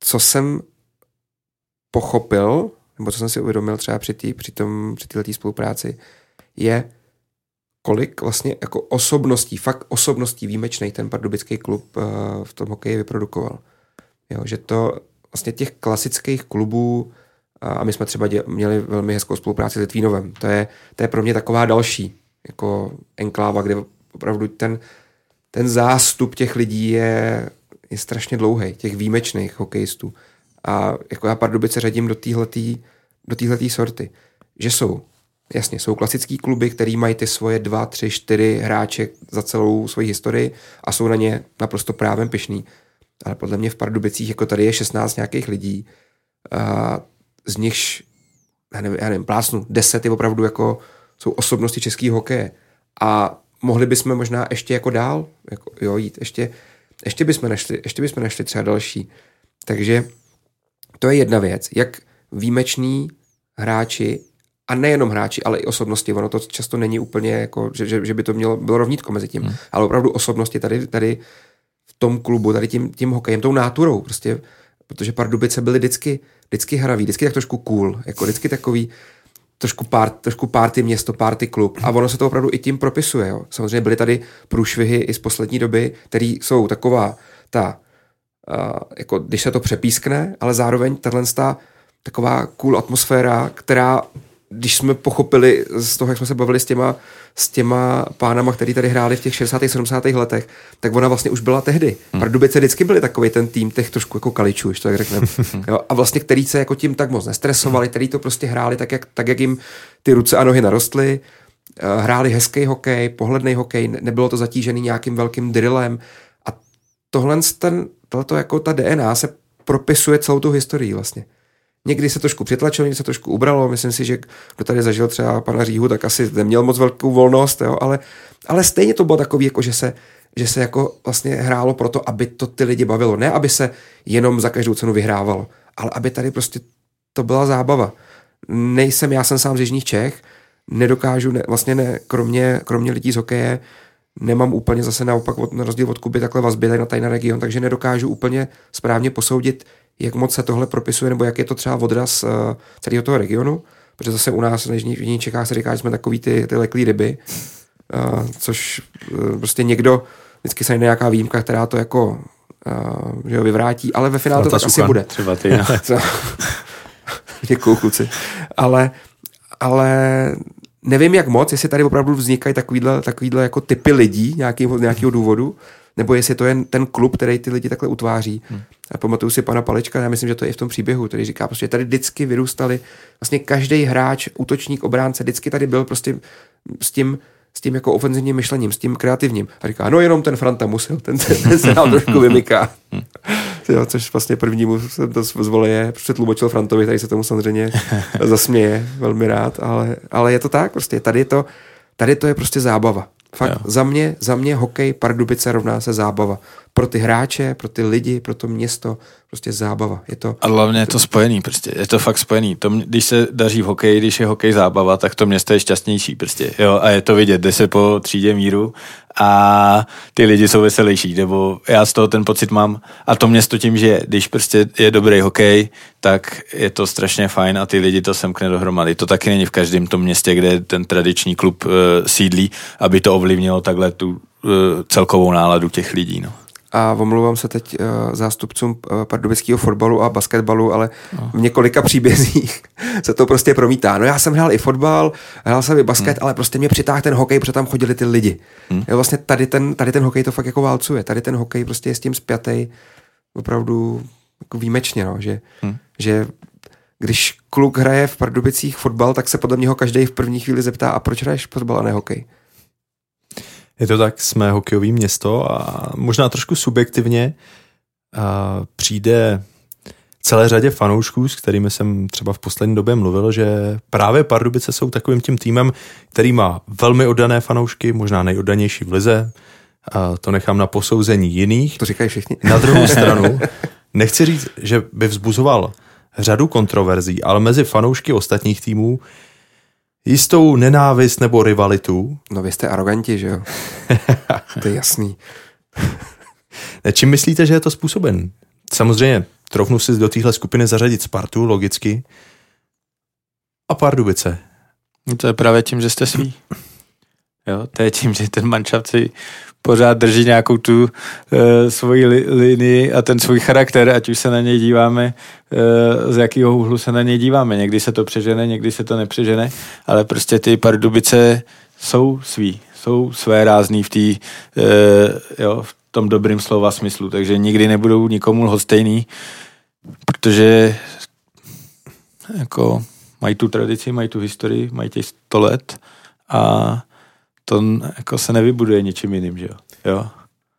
co jsem pochopil, nebo co jsem si uvědomil třeba při té při tom, při této spolupráci, je, kolik vlastně jako osobností, fakt osobností výjimečný ten pardubický klub uh, v tom hokeji vyprodukoval. Jo, že to vlastně těch klasických klubů, a my jsme třeba dě, měli velmi hezkou spolupráci s Litvínovem, to je, to je pro mě taková další jako enkláva, kde opravdu ten, ten zástup těch lidí je, je strašně dlouhý, těch výjimečných hokejistů. A jako já Pardubice řadím do téhletý, do sorty, že jsou Jasně, jsou klasický kluby, který mají ty svoje dva, tři, čtyři hráče za celou svoji historii a jsou na ně naprosto právem pišný ale podle mě v Pardubicích, jako tady je 16 nějakých lidí, a z nichž, já nevím, já nevím, plásnu, 10 je opravdu jako, jsou osobnosti českého hokeje. A mohli bychom možná ještě jako dál, jako, jo, jít, ještě, ještě bychom našli, ještě bychom našli třeba další. Takže to je jedna věc, jak výjimeční hráči a nejenom hráči, ale i osobnosti. Ono to často není úplně jako, že, že, že by to mělo, bylo rovnítko mezi tím, hmm. ale opravdu osobnosti tady, tady tom klubu, tady tím, tím hokejem, tou náturou, prostě, protože Pardubice byly vždycky, vždycky hraví, vždycky tak trošku cool, jako vždycky takový, trošku, pár, trošku party město, party klub a ono se to opravdu i tím propisuje. Jo. Samozřejmě byly tady průšvihy i z poslední doby, které jsou taková ta, uh, jako když se to přepískne, ale zároveň tahle taková cool atmosféra, která když jsme pochopili z toho, jak jsme se bavili s těma, s těma pánama, který tady hráli v těch 60. 70. letech, tak ona vlastně už byla tehdy. Hmm. Pardubice vždycky byli takový ten tým těch trošku jako kaličů, když to tak řekneme. a vlastně který se jako tím tak moc nestresovali, který to prostě hráli tak, jak, tak, jak jim ty ruce a nohy narostly, eh, hráli hezký hokej, pohledný hokej, nebylo to zatížený nějakým velkým drillem a tohle ten, tohleto jako ta DNA se propisuje celou tu historii vlastně. Někdy se trošku přitlačilo, někdy se trošku ubralo. Myslím si, že kdo tady zažil třeba pana Říhu, tak asi neměl moc velkou volnost, jo? Ale, ale stejně to bylo takový, jako že se, že se jako vlastně hrálo proto, aby to ty lidi bavilo. Ne, aby se jenom za každou cenu vyhrávalo, ale aby tady prostě to byla zábava. Nejsem, já jsem sám z Jižních Čech, nedokážu, ne, vlastně ne, kromě, kromě lidí z hokeje, nemám úplně zase naopak na rozdíl od Kuby takhle vazby tady na tajný region, takže nedokážu úplně správně posoudit, jak moc se tohle propisuje, nebo jak je to třeba odraz uh, celého toho regionu, protože zase u nás v Jižních Čechách se říká, že jsme takový ty, ty leklý ryby, uh, což uh, prostě někdo, vždycky se najde nějaká výjimka, která to jako uh, že ho vyvrátí, ale ve finále to tak asi bude. Třeba ty. Děkuju, kluci. Ale, ale nevím, jak moc, jestli tady opravdu vznikají takovýhle, takovýhle jako typy lidí nějakého, nějakého důvodu, nebo jestli to je ten klub, který ty lidi takhle utváří. Hmm. A pamatuju si pana Palečka, já myslím, že to je i v tom příběhu, který říká, prostě tady vždycky vyrůstali, vlastně každý hráč, útočník, obránce, vždycky tady byl prostě s tím, s tím jako ofenzivním myšlením, s tím kreativním. A říká, no jenom ten Franta musel, ten, ten, ten se nám trošku vymyká. jo, což vlastně prvnímu jsem to zvoleje přetlumočil Frantovi, tady se tomu samozřejmě zasměje velmi rád, ale, ale je to tak, prostě tady to, tady to je prostě zábava. Fakt, jo. za mě, za mě hokej Pardubice rovná se zábava. Pro ty hráče, pro ty lidi, pro to město, prostě zábava. Je to, a hlavně je to spojený, prostě. Je to fakt spojený. To, když se daří v hokeji, když je hokej zábava, tak to město je šťastnější, prostě. Jo, a je to vidět, jde se po třídě míru a ty lidi jsou veselější, nebo já z toho ten pocit mám. A to město tím, že když prostě je dobrý hokej, tak je to strašně fajn a ty lidi to semkne dohromady. To taky není v každém tom městě, kde ten tradiční klub uh, sídlí, aby to ovlivnilo takhle tu uh, celkovou náladu těch lidí. No. A omlouvám se teď uh, zástupcům uh, pardubického fotbalu a basketbalu, ale no. v několika příbězích se to prostě promítá. No já jsem hrál i fotbal, hrál jsem i basket, hmm. ale prostě mě přitáhl ten hokej, protože tam chodili ty lidi. Hmm. Jo, vlastně tady ten, tady ten hokej to fakt jako válcuje. Tady ten hokej prostě je s tím spjatý opravdu jako výjimečně, no, že, hmm. že když kluk hraje v Pardubicích fotbal, tak se podle něho každý v první chvíli zeptá, a proč hraješ fotbal a ne hokej? Je to tak, jsme hokejový město a možná trošku subjektivně a přijde celé řadě fanoušků, s kterými jsem třeba v poslední době mluvil, že právě Pardubice jsou takovým tím týmem, který má velmi oddané fanoušky, možná nejoddanější v lize. A to nechám na posouzení jiných. To říkají všichni. Na druhou stranu, nechci říct, že by vzbuzoval řadu kontroverzí, ale mezi fanoušky ostatních týmů jistou nenávist nebo rivalitu. No vy jste aroganti, že jo? to je jasný. Čím myslíte, že je to způsoben? Samozřejmě, trofnu si do téhle skupiny zařadit Spartu, logicky, a Pardubice. No to je právě tím, že jste svý. Jo, to je tím, že ten manšaft si pořád drží nějakou tu uh, svoji li, linii a ten svůj charakter, ať už se na něj díváme, uh, z jakého úhlu se na něj díváme. Někdy se to přežene, někdy se to nepřežene, ale prostě ty Pardubice jsou svý, jsou své rázný v, tý, uh, jo, v tom dobrým slova smyslu, takže nikdy nebudou nikomu lhostejný, protože jako mají tu tradici, mají tu historii, mají těch 100 let a to jako se nevybuduje ničím jiným, že jo? jo?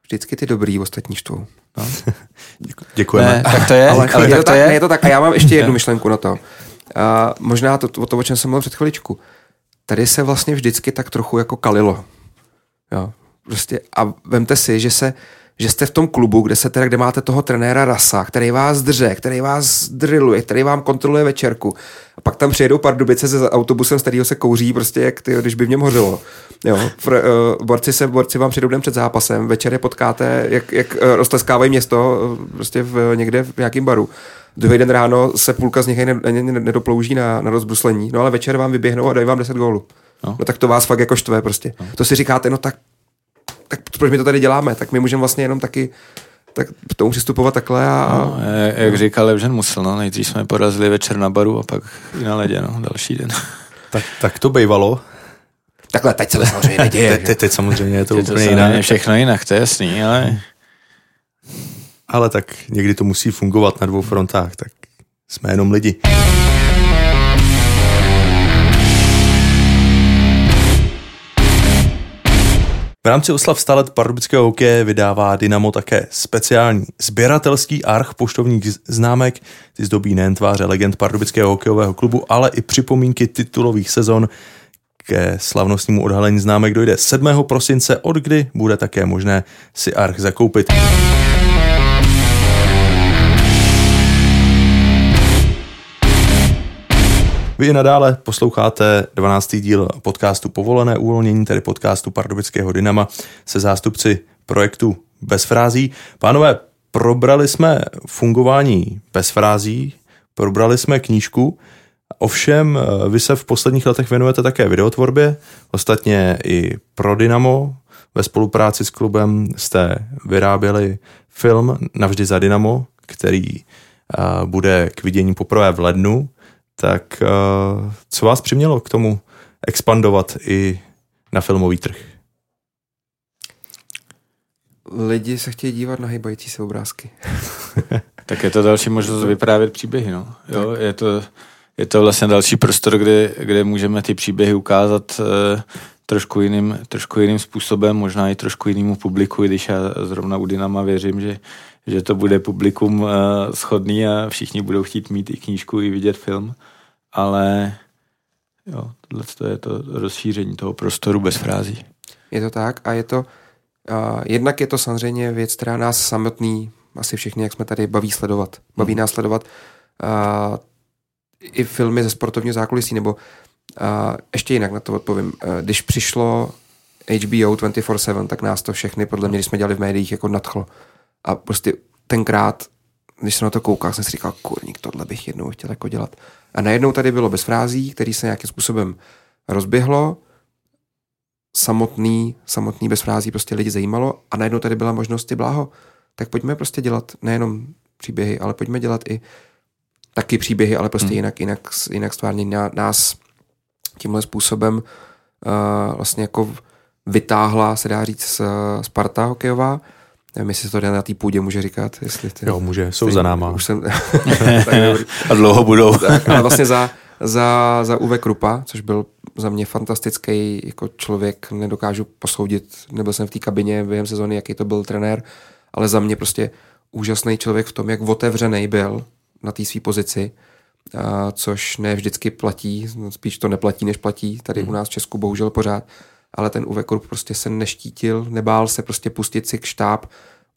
Vždycky ty dobrý ostatní štvou. No. Děkujeme. Ne, tak to je. ale, ale je, to tak, je. je to tak. A já mám ještě jednu myšlenku na to. Uh, možná to, o to, o čem jsem mluvil před chviličku. Tady se vlastně vždycky tak trochu jako kalilo. Jo. Prostě a vemte si, že se že jste v tom klubu, kde se teda, kde máte toho trenéra Rasa, který vás drže, který vás drilluje, který vám kontroluje večerku. A pak tam přijedou pardubice se autobusem, z kterého se kouří, prostě jak ty, když by v něm hořelo. Jo, fr, uh, borci, se, borci vám přijdou den před zápasem, večer je potkáte, jak, jak uh, roztleskávají město uh, prostě v, někde v nějakém baru. Druhý den ráno se půlka z nich nedoplouží na, na rozbruslení, no ale večer vám vyběhnou a dají vám 10 gólů. No. no tak to vás fakt jako štve prostě. No. To si říkáte, no tak tak proč my to tady děláme? Tak my můžeme vlastně jenom taky tak k tomu přistupovat takhle a... No, jak no. říkal Levžen musel, no, nejdřív jsme porazili večer na baru a pak i na ledě, no, další den. Tak, tak to bývalo. Takhle, teď se to samozřejmě neděje. teď, teď samozřejmě je to teď úplně to jiné. všechno jinak, to je jasný, ale... Ale tak někdy to musí fungovat na dvou frontách, tak jsme jenom lidi. V rámci oslav stalet pardubického hokeje vydává Dynamo také speciální sběratelský arch poštovních známek. Ty zdobí nejen tváře legend pardubického hokejového klubu, ale i připomínky titulových sezon. Ke slavnostnímu odhalení známek dojde 7. prosince, od kdy bude také možné si arch zakoupit. Vy i nadále posloucháte 12. díl podcastu Povolené uvolnění, tedy podcastu Pardubického Dynama se zástupci projektu Bez frází. Pánové, probrali jsme fungování bez frází, probrali jsme knížku, ovšem vy se v posledních letech věnujete také videotvorbě, ostatně i pro Dynamo, ve spolupráci s klubem jste vyráběli film Navždy za Dynamo, který bude k vidění poprvé v lednu tak uh, co vás přimělo k tomu expandovat i na filmový trh? Lidi se chtějí dívat na hýbající se obrázky. tak je to další možnost vyprávět příběhy, no. Jo, je to, je to vlastně další prostor, kde, kde můžeme ty příběhy ukázat uh, trošku jiným, trošku jiným způsobem, možná i trošku jinému publiku, i když já zrovna u Dynama věřím, že, že to bude publikum uh, schodný a všichni budou chtít mít i knížku, i vidět film, ale jo, tohle je to rozšíření toho prostoru bez frází. Je to tak a je to, uh, jednak je to samozřejmě věc, která nás samotný, asi všichni, jak jsme tady, baví sledovat. Baví hmm. nás sledovat uh, i filmy ze sportovního zákulisí, nebo uh, ještě jinak na to odpovím. Uh, když přišlo HBO 24-7, tak nás to všechny, podle mě, když jsme dělali v médiích, jako nadchlo. A prostě tenkrát, když jsem na to koukal, jsem si říkal, kurník, tohle bych jednou chtěl jako dělat. A najednou tady bylo bez frází, který se nějakým způsobem rozběhlo, samotný, samotný bez frází prostě lidi zajímalo a najednou tady byla možnost ty bláho, tak pojďme prostě dělat nejenom příběhy, ale pojďme dělat i taky příběhy, ale prostě hmm. jinak, jinak, jinak stvárně nás tímhle způsobem uh, vlastně jako vytáhla, se dá říct, Sparta hokejová. Nevím, jestli to na té půdě může říkat. Jestli ty, jo, může, jsou za náma. Už jsem, A dlouho budou. tak, ale vlastně za, za, za Uwe Krupa, což byl za mě fantastický jako člověk, nedokážu posoudit, nebyl jsem v té kabině během sezóny, jaký to byl trenér, ale za mě prostě úžasný člověk v tom, jak otevřený byl na té své pozici, a což ne vždycky platí, spíš to neplatí, než platí tady u nás v Česku bohužel pořád, ale ten Uwe Krupp prostě se neštítil, nebál se prostě pustit si k štáb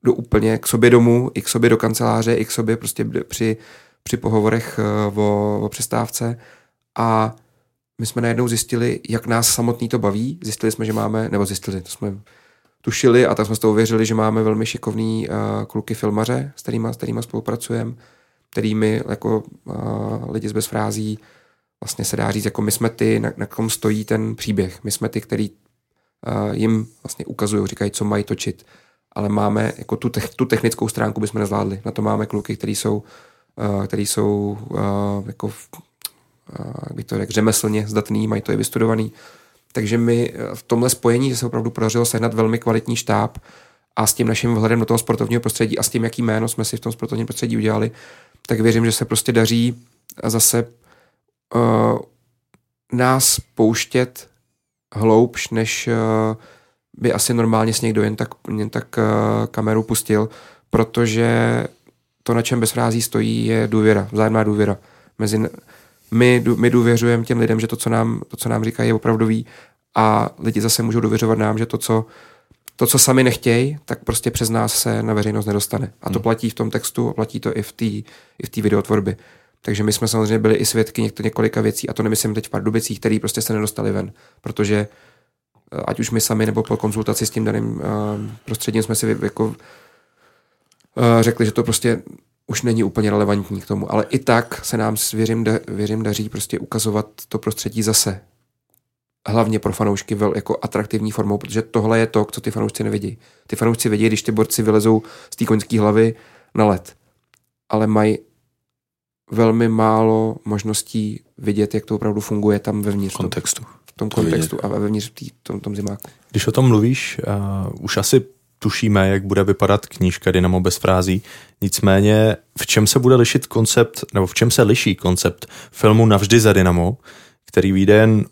do úplně k sobě domů, i k sobě do kanceláře, i k sobě prostě při, při pohovorech eh, o, o přestávce a my jsme najednou zjistili, jak nás samotný to baví. Zjistili jsme, že máme, nebo zjistili, to jsme tušili a tak jsme s toho uvěřili, že máme velmi šikovný uh, kluky filmaře, s kterými, s kterými spolupracujeme, kterými jako uh, lidi z bezfrází vlastně se dá říct, jako my jsme ty, na, na kom stojí ten příběh. My jsme ty, který jim vlastně ukazují, říkají, co mají točit. Ale máme, jako tu, te, tu technickou stránku bychom nezvládli. Na to máme kluky, který jsou, který jsou jako, jak bych to řekl, řemeslně zdatný, mají to i vystudovaný. Takže my v tomhle spojení se opravdu podařilo sehnat velmi kvalitní štáb a s tím naším vhledem do toho sportovního prostředí a s tím, jaký jméno jsme si v tom sportovním prostředí udělali, tak věřím, že se prostě daří zase uh, nás pouštět hloubš, než uh, by asi normálně s někdo jen tak, jen tak uh, kameru pustil, protože to, na čem bez frází stojí, je důvěra, vzájemná důvěra. Mezi, my, my důvěřujeme těm lidem, že to, co nám, to, co nám říkají, je opravdový a lidi zase můžou důvěřovat nám, že to, co, to, co sami nechtějí, tak prostě přes nás se na veřejnost nedostane. A to hmm. platí v tom textu, platí to i v té i v videotvorbě. Takže my jsme samozřejmě byli i svědky několika věcí, a to nemyslím teď v Pardubicích, který prostě se nedostali ven, protože eh, ať už my sami nebo po konzultaci s tím daným uh, prostředím jsme si jako uh, řekli, že to prostě už není úplně relevantní k tomu. Ale i tak se nám, věřím, da, věřím daří prostě ukazovat to prostředí zase. Hlavně pro fanoušky vel, jako atraktivní formou, protože tohle je to, co ty fanoušci nevidí. Ty fanoušci vidí, když ty borci vylezou z té koňské hlavy na led. Ale mají velmi málo možností vidět, jak to opravdu funguje tam vevnitř. Kontextu. V tom kontextu a vevnitř v tom, tom zimáku. Když o tom mluvíš, uh, už asi tušíme, jak bude vypadat knížka Dynamo bez frází. Nicméně, v čem se bude lišit koncept, nebo v čem se liší koncept filmu Navždy za Dynamo, který vyjde jen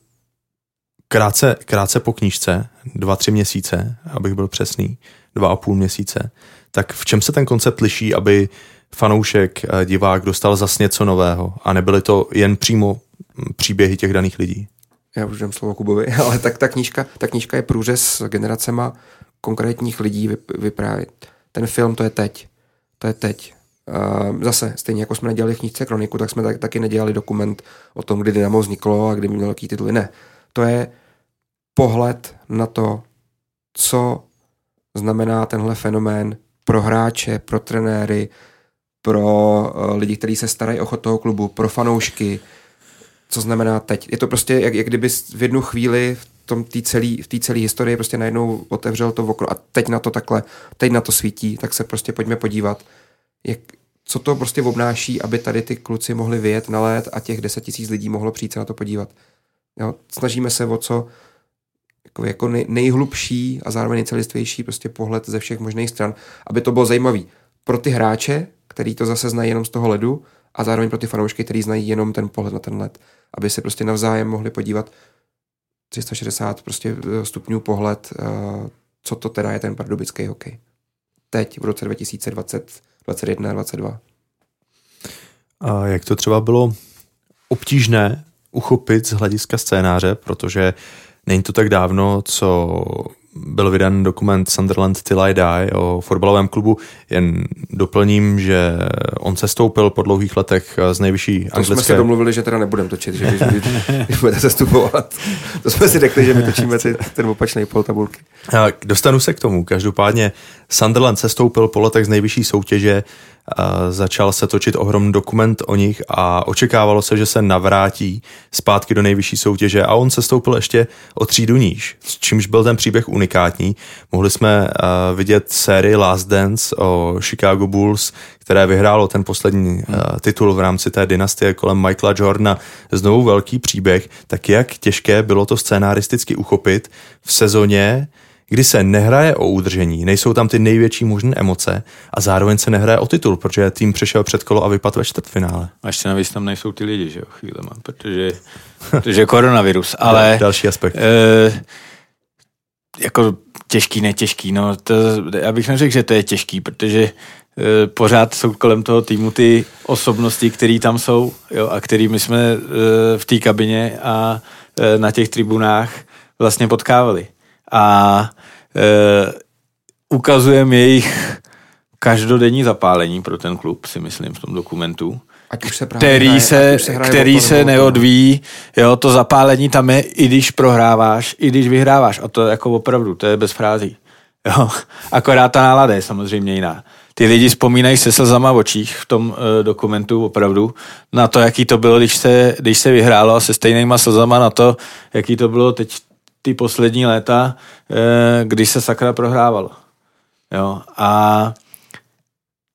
krátce, krátce po knížce, dva, tři měsíce, abych byl přesný, dva a půl měsíce, tak v čem se ten koncept liší, aby fanoušek, eh, divák dostal zas něco nového a nebyly to jen přímo hm, příběhy těch daných lidí? Já už dám slovo Kubovi, ale tak ta knížka, ta knížka je průřez generacema konkrétních lidí vyprávět. Ten film to je teď. To je teď. Uh, zase, stejně jako jsme nedělali v knížce Kroniku, tak jsme tak, taky nedělali dokument o tom, kdy Dynamo vzniklo a kdy měl jaký tituly. Ne. To je pohled na to, co znamená tenhle fenomén pro hráče, pro trenéry, pro uh, lidi, kteří se starají o chod toho klubu, pro fanoušky, co znamená teď. Je to prostě, jak, jak kdyby v jednu chvíli v tom tý celý, v té celé historii prostě najednou otevřel to okno a teď na to takhle, teď na to svítí, tak se prostě pojďme podívat, jak, co to prostě obnáší, aby tady ty kluci mohli vyjet na let a těch 10 tisíc lidí mohlo přijít se na to podívat. Jo, snažíme se o co jako, jako nej, nejhlubší a zároveň nejcelistvější prostě pohled ze všech možných stran, aby to bylo zajímavý pro ty hráče, který to zase znají jenom z toho ledu a zároveň pro ty fanoušky, který znají jenom ten pohled na ten led, aby se prostě navzájem mohli podívat 360 prostě eh, stupňů pohled, eh, co to teda je ten pardubický hokej. Teď v roce 2020, 2021, 2022. A jak to třeba bylo obtížné uchopit z hlediska scénáře, protože není to tak dávno, co byl vydán dokument Sunderland Till I Die o fotbalovém klubu. Jen doplním, že on se stoupil po dlouhých letech z nejvyšší to anglické... jsme se domluvili, že teda nebudeme točit, že když, když, když budete sestupovat. To jsme si řekli, že my točíme ten opačný pol tabulky. Dostanu se k tomu. Každopádně Sunderland se stoupil po letech z nejvyšší soutěže začal se točit ohromný dokument o nich a očekávalo se, že se navrátí zpátky do nejvyšší soutěže a on se stoupil ještě o třídu níž, s čímž byl ten příběh unikátní. Mohli jsme vidět sérii Last Dance o Chicago Bulls, které vyhrálo ten poslední hmm. titul v rámci té dynastie kolem Michaela Jordana. Znovu velký příběh, tak jak těžké bylo to scénaristicky uchopit v sezóně, kdy se nehraje o udržení, nejsou tam ty největší možné emoce a zároveň se nehraje o titul, protože tým přešel před kolo a vypadl ve čtvrtfinále. A ještě navíc tam nejsou ty lidi, že jo, chvílema, protože, protože koronavirus, ale... Další aspekt. E, jako těžký, netěžký, no, to, já bych neřekl, že to je těžký, protože e, pořád jsou kolem toho týmu ty osobnosti, které tam jsou jo, a kterými jsme e, v té kabině a e, na těch tribunách vlastně potkávali. A e, ukazujeme jejich každodenní zapálení pro ten klub, si myslím, v tom dokumentu. Ať už se který hraje, se, se, který se neodvíjí, jo, to zapálení tam je, i když prohráváš, i když vyhráváš. A to je jako opravdu, to je bez frází. Jo. Akorát ta nálada je samozřejmě jiná. Ty lidi vzpomínají se slzama v očích v tom uh, dokumentu opravdu na to, jaký to bylo, když se, když se vyhrálo a se stejnýma slzama na to, jaký to bylo teď ty poslední léta, eh, když se sakra prohrávalo. Jo, a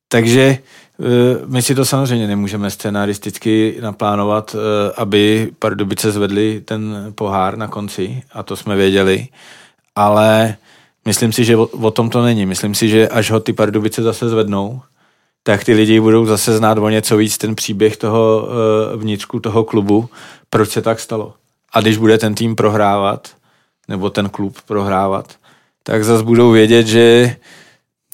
takže eh, my si to samozřejmě nemůžeme scenaristicky naplánovat, eh, aby Pardubice zvedli ten pohár na konci a to jsme věděli, ale myslím si, že o, tom to není. Myslím si, že až ho ty Pardubice zase zvednou, tak ty lidi budou zase znát o něco víc ten příběh toho vnitřku toho klubu, proč se tak stalo. A když bude ten tým prohrávat, nebo ten klub prohrávat, tak zase budou vědět, že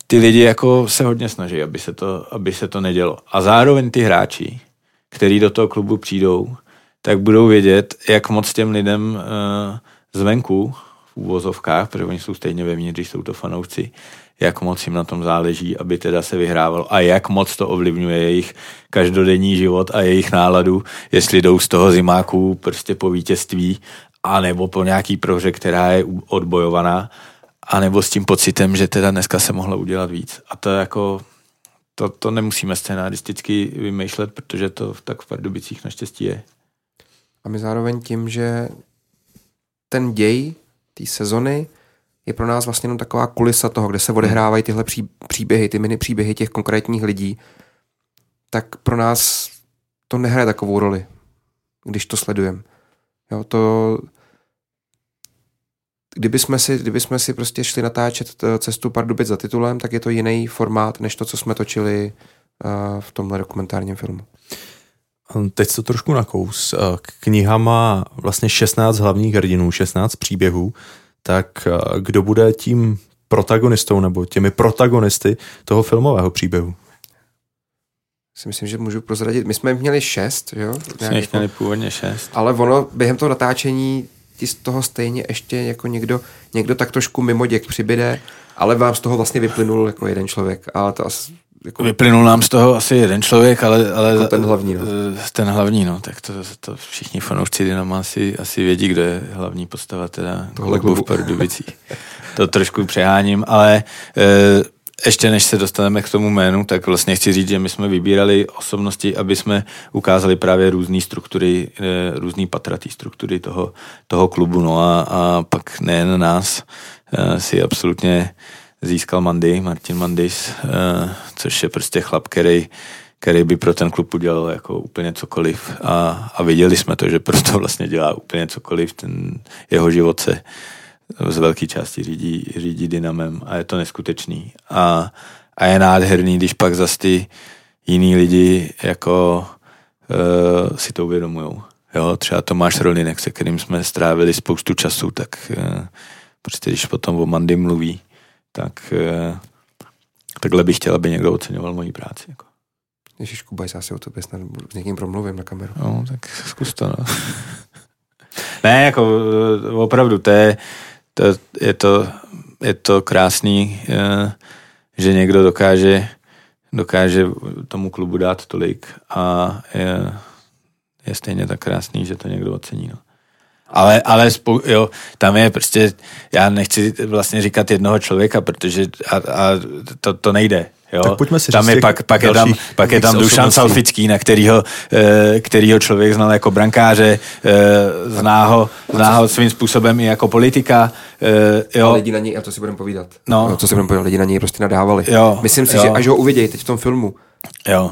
ty lidi jako se hodně snaží, aby se to, aby se to nedělo. A zároveň ty hráči, kteří do toho klubu přijdou, tak budou vědět, jak moc těm lidem uh, zvenku, v úvozovkách, protože oni jsou stejně vevnitř, když jsou to fanoušci, jak moc jim na tom záleží, aby teda se vyhrávalo a jak moc to ovlivňuje jejich každodenní život a jejich náladu, jestli jdou z toho zimáku prostě po vítězství a nebo po nějaký prohře, která je odbojovaná, a nebo s tím pocitem, že teda dneska se mohlo udělat víc. A to jako, to, to nemusíme scenaristicky vymýšlet, protože to tak v Pardubicích naštěstí je. A my zároveň tím, že ten děj té sezony je pro nás vlastně jenom taková kulisa toho, kde se odehrávají tyhle pří, příběhy, ty mini příběhy těch konkrétních lidí, tak pro nás to nehraje takovou roli, když to sledujeme. Jo, to, kdyby jsme si, kdyby jsme si prostě šli natáčet cestu Pardubic za titulem, tak je to jiný formát, než to, co jsme točili uh, v tomhle dokumentárním filmu. Teď to trošku nakous. Kniha má vlastně 16 hlavních hrdinů, 16 příběhů, tak kdo bude tím protagonistou nebo těmi protagonisty toho filmového příběhu? Si myslím, že můžu prozradit. My jsme měli šest, jo? Jsme měli jako, původně šest. Ale ono během toho natáčení ti z toho stejně ještě jako někdo, někdo tak trošku mimo děk přibyde, ale vám z toho vlastně vyplynul jako jeden člověk. Ale to asi, jako... Vyplynul nám z toho asi jeden člověk, ale, ale jako ten hlavní, no. Ten hlavní, no, tak to, to všichni fanoušci Dynama asi, asi vědí, kdo je hlavní postava teda Tohle klubu v Pardubicích. to trošku přeháním, ale e, ještě než se dostaneme k tomu jménu, tak vlastně chci říct, že my jsme vybírali osobnosti, aby jsme ukázali právě různé struktury, eh, různé patratý struktury toho, toho klubu. No a, a pak nejen nás eh, si absolutně získal Mandy, Martin Mandis, eh, což je prostě chlap, který který by pro ten klub udělal jako úplně cokoliv. A, a viděli jsme to, že proto vlastně dělá úplně cokoliv. Ten jeho život se z velké části řídí, řídí dynamem a je to neskutečný. A, a je nádherný, když pak zase ty jiný lidi jako uh, si to uvědomujou. Jo, třeba Tomáš Rolinek, se kterým jsme strávili spoustu času, tak uh, prostě když potom o Mandy mluví, tak uh, takhle bych chtěl, aby někdo oceňoval moji práci. Jako. Ježíš Kubajs, já si o tobě snad s někým promluvím na kameru. No, tak zkus to, no. ne, jako opravdu, to je, to, je, to, je to krásný, eh, že někdo dokáže, dokáže tomu klubu dát tolik a je, je stejně tak krásný, že to někdo ocení. No. Ale, ale spou, jo, tam je prostě, já nechci vlastně říkat jednoho člověka, protože a, a to, to nejde. Jo? Tak pojďme si tam říct je pak, pak, je tam, pak je tam Dušan Salfický, na kterýho, eh, kterýho člověk znal jako brankáře, eh, zná ho, zná ho svým způsobem i jako politika. Jo. A lidi na něj, a to si budeme povídat. No. no. Co si budeme povídat, lidi na něj prostě nadávali. Jo. Myslím si, jo. že až ho uvidějí teď v tom filmu, jo.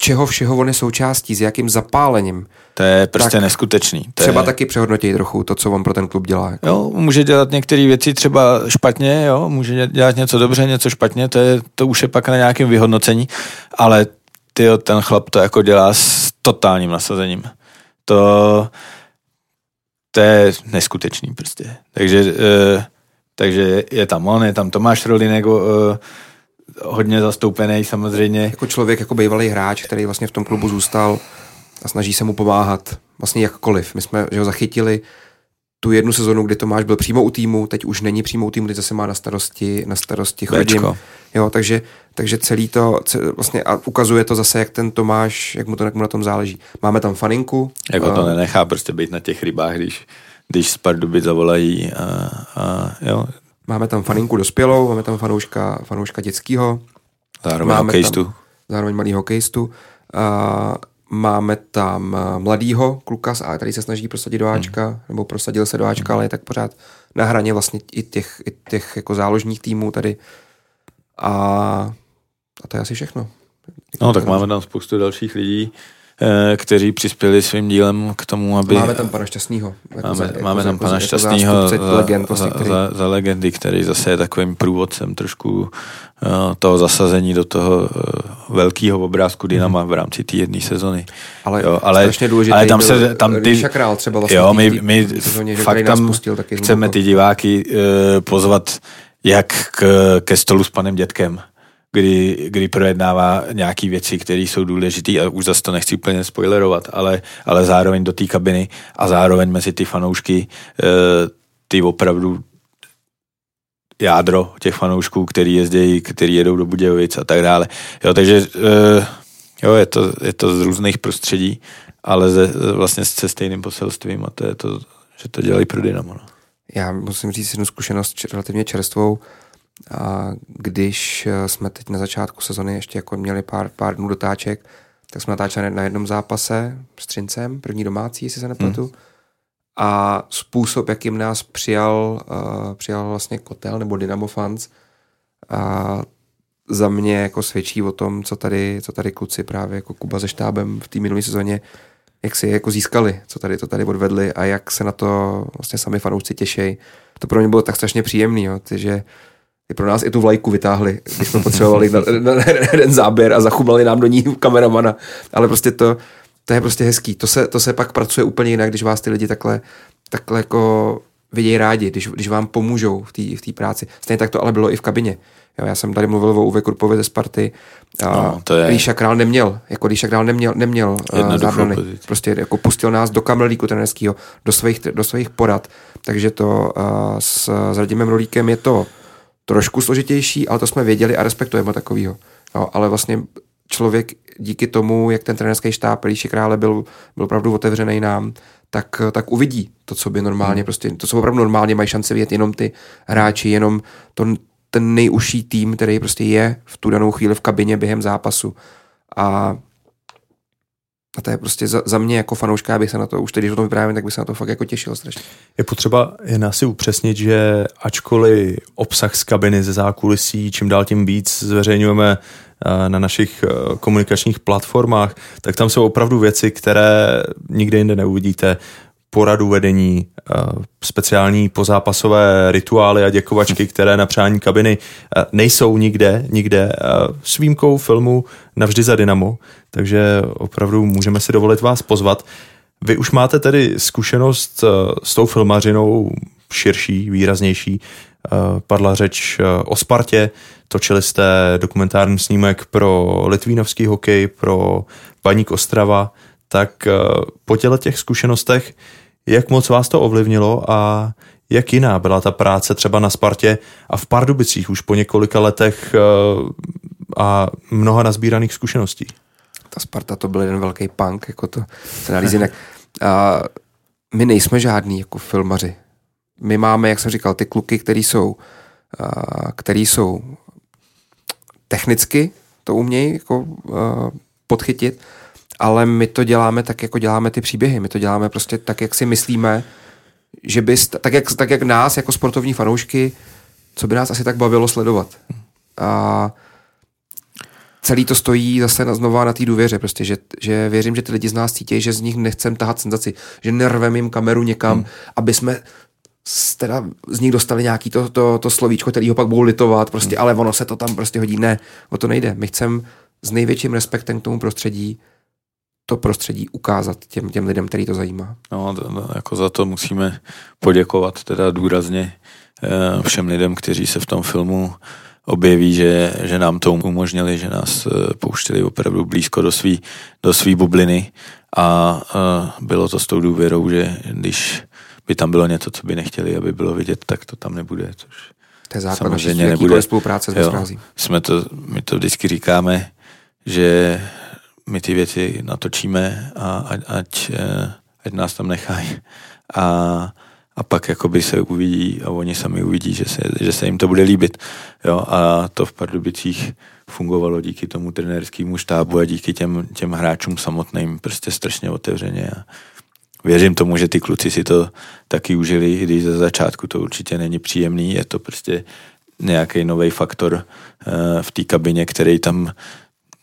Čeho všeho on je součástí, s jakým zapálením. To je prostě tak neskutečný. To třeba je... taky přehodnotit trochu to, co on pro ten klub dělá. Jako. Jo, může dělat některé věci třeba špatně, jo, může dělat něco dobře, něco špatně, to, je, to už je pak na nějakém vyhodnocení, ale ty ten chlap to jako dělá s totálním nasazením. To, to je neskutečný prostě. Takže, eh, takže je tam on, je tam Tomáš Rolinek, eh, hodně zastoupený samozřejmě. Jako člověk, jako bývalý hráč, který vlastně v tom klubu zůstal a snaží se mu pomáhat vlastně jakkoliv. My jsme že ho zachytili tu jednu sezonu, kdy Tomáš byl přímo u týmu, teď už není přímo u týmu, teď zase má na starosti, na starosti chodím. Jo, takže, takže celý to, vlastně a ukazuje to zase, jak ten Tomáš, jak mu to jak mu na tom záleží. Máme tam faninku. Jako to nenechá prostě být na těch rybách, když, když z Pardubic zavolají a, a jo. Máme tam faninku dospělou, máme tam fanouška, fanouška dětského. Zároveň máme hokejistu. Tam, zároveň malý hokejistu. A máme tam mladýho kluka z A, který se snaží prosadit do Ačka, hmm. nebo prosadil se do Ačka, hmm. ale je tak pořád na hraně vlastně i těch, i těch jako záložních týmů tady. A, a to je asi všechno. No, tak máme tam spoustu dalších lidí, kteří přispěli svým dílem k tomu, aby... Máme tam pana Šťastného. Jako máme, za, máme jako tam pana jako Šťastného za, legend, vlastně, který... za, za legendy, který zase je takovým průvodcem trošku uh, toho zasazení do toho uh, velkého obrázku Dynama v rámci té jedné sezony. Ale, jo, ale strašně důležitý ale tam se, tam ty, Král třeba vlastně jo, my, my sezóně, fakt tam chceme ty diváky uh, pozvat jak k, ke stolu s panem dětkem, kdy, kdy projednává nějaké věci, které jsou důležité a už zase to nechci úplně spoilerovat, ale, ale zároveň do té kabiny a zároveň mezi ty fanoušky eh, ty opravdu jádro těch fanoušků, který jezdí, který jedou do Budějovic a tak dále. Jo, takže eh, jo, je to, je to z různých prostředí, ale ze, vlastně se stejným poselstvím a to je to, že to dělají pro Dynamo. No. Já musím říct jednu zkušenost relativně čerstvou. A když eh, jsme teď na začátku sezony ještě jako měli pár, pár dnů dotáček, tak jsme natáčeli na jednom zápase s Třincem, první domácí, jestli se nepletu. Hmm. A způsob, jakým nás přijal, uh, přijal vlastně Kotel nebo Dynamo Fans, a za mě jako svědčí o tom, co tady, co tady kluci právě jako Kuba se štábem v té minulé sezóně jak si jako získali, co tady to tady odvedli a jak se na to vlastně sami fanoušci těšejí. To pro mě bylo tak strašně příjemný, jo, ty, že i pro nás i tu vlajku vytáhli, když jsme potřebovali na, na, na jeden záběr a zachumali nám do ní kameramana. Ale prostě to, to je prostě hezký. To se, to se pak pracuje úplně jinak, když vás ty lidi takhle, takhle jako vidějí rádi, když, když vám pomůžou v té v práci. Stejně tak to ale bylo i v kabině. Jo, já jsem tady mluvil o Uwe Kurpovi ze Sparty. A no, to je... Líša Král neměl, jako Líša Král neměl, neměl zábrany. Prostě jako pustil nás do kamelíku trenerského, do svých, do svých porad. Takže to uh, s, s Radimem Rolíkem je to trošku složitější, ale to jsme věděli a respektujeme takovýho. Jo, ale vlastně člověk díky tomu, jak ten trenerský štáb Líši Krále byl, byl opravdu otevřený nám, tak, tak uvidí to, co by normálně, hmm. prostě, to, co opravdu normálně mají šance vidět jenom ty hráči, jenom to, ten nejužší tým, který prostě je v tu danou chvíli v kabině během zápasu. A a to je prostě za, za mě jako fanouška, bych se na to, už teď, když o tom vyprávím, tak bych se na to fakt jako těšil strašně. Je potřeba jen asi upřesnit, že ačkoliv obsah z kabiny ze zákulisí čím dál tím víc zveřejňujeme eh, na našich eh, komunikačních platformách, tak tam jsou opravdu věci, které nikde jinde neuvidíte poradu vedení, eh, speciální pozápasové rituály a děkovačky, které na přání kabiny eh, nejsou nikde, nikde eh, s výjimkou filmu Navždy za Dynamo, takže opravdu můžeme si dovolit vás pozvat. Vy už máte tedy zkušenost s tou filmařinou širší, výraznější. Padla řeč o Spartě, točili jste dokumentární snímek pro litvínovský hokej, pro Baník Ostrava, tak po těch zkušenostech jak moc vás to ovlivnilo a jak jiná byla ta práce třeba na Spartě a v Pardubicích už po několika letech eh, a mnoha nazbíraných zkušeností? Ta Sparta to byl jeden velký punk, jako to se nalízí jinak. A my nejsme žádní jako filmaři. My máme, jak jsem říkal, ty kluky, který jsou, který jsou technicky to umějí jako, podchytit, ale my to děláme tak, jako děláme ty příběhy. My to děláme prostě tak, jak si myslíme, že bys, tak jak, tak jak nás jako sportovní fanoušky, co by nás asi tak bavilo sledovat. A celý to stojí zase na, znova na té důvěře, prostě, že, že věřím, že ty lidi z nás cítí, že z nich nechcem tahat senzaci, že nervem jim kameru někam, hmm. aby jsme z, teda z nich dostali nějaký to, to, to slovíčko, který ho pak budou litovat, prostě, hmm. ale ono se to tam prostě hodí. Ne, o to nejde. My chceme s největším respektem k tomu prostředí to prostředí ukázat těm, těm lidem, který to zajímá. No, to, jako za to musíme poděkovat teda důrazně eh, všem lidem, kteří se v tom filmu objeví, že, že nám to umožnili, že nás eh, pouštěli opravdu blízko do svý, do svý bubliny a, a bylo to s tou důvěrou, že když by tam bylo něco, co by nechtěli, aby bylo vidět, tak to tam nebude, což to je základ naší nebude. spolupráce s jo, jsme to, My to vždycky říkáme, že my ty věci natočíme a ať, ať, eh, ať nás tam nechají. A, a pak jakoby se uvidí a oni sami uvidí, že se, že se jim to bude líbit. Jo, a to v Pardubicích fungovalo díky tomu trenérskému štábu a díky těm, těm hráčům samotným prostě strašně otevřeně. A věřím tomu, že ty kluci si to taky užili, i když ze začátku to určitě není příjemný, je to prostě nějaký nový faktor uh, v té kabině, který tam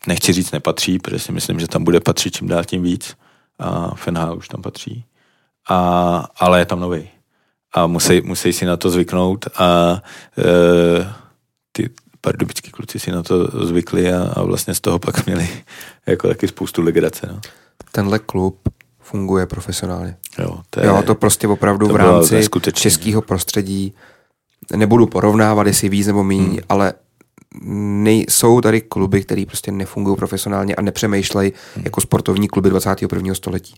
nechci říct nepatří, protože si myslím, že tam bude patřit čím dál tím víc a Fenhal už tam patří, a, ale je tam nový a musí, musí si na to zvyknout a e, ty pardubický kluci si na to zvykli a, a vlastně z toho pak měli jako taky spoustu legrace. No. Tenhle klub funguje profesionálně. Jo, to, je, jo, to prostě opravdu to v rámci českého prostředí nebudu porovnávat, jestli víc nebo méně, hmm. ale nej, jsou tady kluby, které prostě nefungují profesionálně a nepřemýšlejí hmm. jako sportovní kluby 21. století.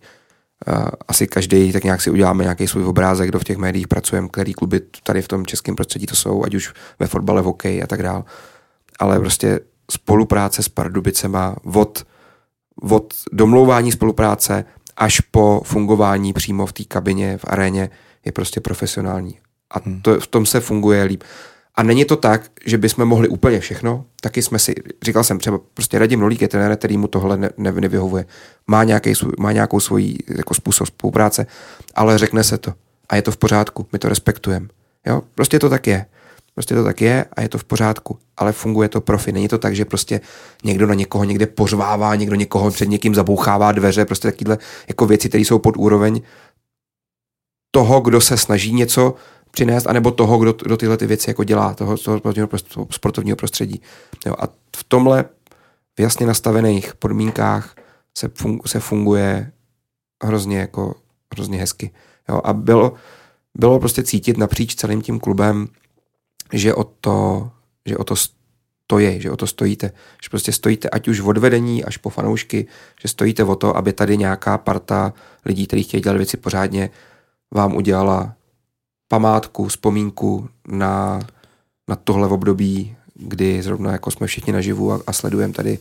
Uh, asi každý tak nějak si uděláme nějaký svůj obrázek, kdo v těch médiích pracujeme, který kluby tady v tom českém prostředí to jsou, ať už ve fotbale, v hokeji a tak dále. Ale prostě spolupráce s Pardubicema od, od domlouvání spolupráce až po fungování přímo v té kabině, v aréně je prostě profesionální. A hmm. to, v tom se funguje líp. A není to tak, že bychom mohli úplně všechno. Taky jsme si, říkal jsem třeba, prostě Radim Rolík je trenér, který mu tohle ne, ne, nevyhovuje. Má, nějaký, má nějakou svoji jako způsob spolupráce, ale řekne se to. A je to v pořádku, my to respektujeme. Jo? Prostě to tak je. Prostě to tak je a je to v pořádku, ale funguje to profi. Není to tak, že prostě někdo na někoho někde pořvává, někdo někoho před někým zabouchává dveře, prostě takovéhle jako věci, které jsou pod úroveň toho, kdo se snaží něco přinést, anebo toho, kdo, kdo tyhle ty věci jako dělá, toho, toho sportovního prostředí. Jo, a v tomhle v jasně nastavených podmínkách se, fun, se funguje hrozně jako hrozně hezky. Jo, a bylo, bylo prostě cítit napříč celým tím klubem, že o to, že o to stojí, že o to stojíte. Že prostě stojíte ať už od vedení až po fanoušky, že stojíte o to, aby tady nějaká parta lidí, kteří chtějí dělat věci pořádně, vám udělala památku, vzpomínku na, na tohle období, kdy zrovna jako jsme všichni naživu a, a sledujeme tady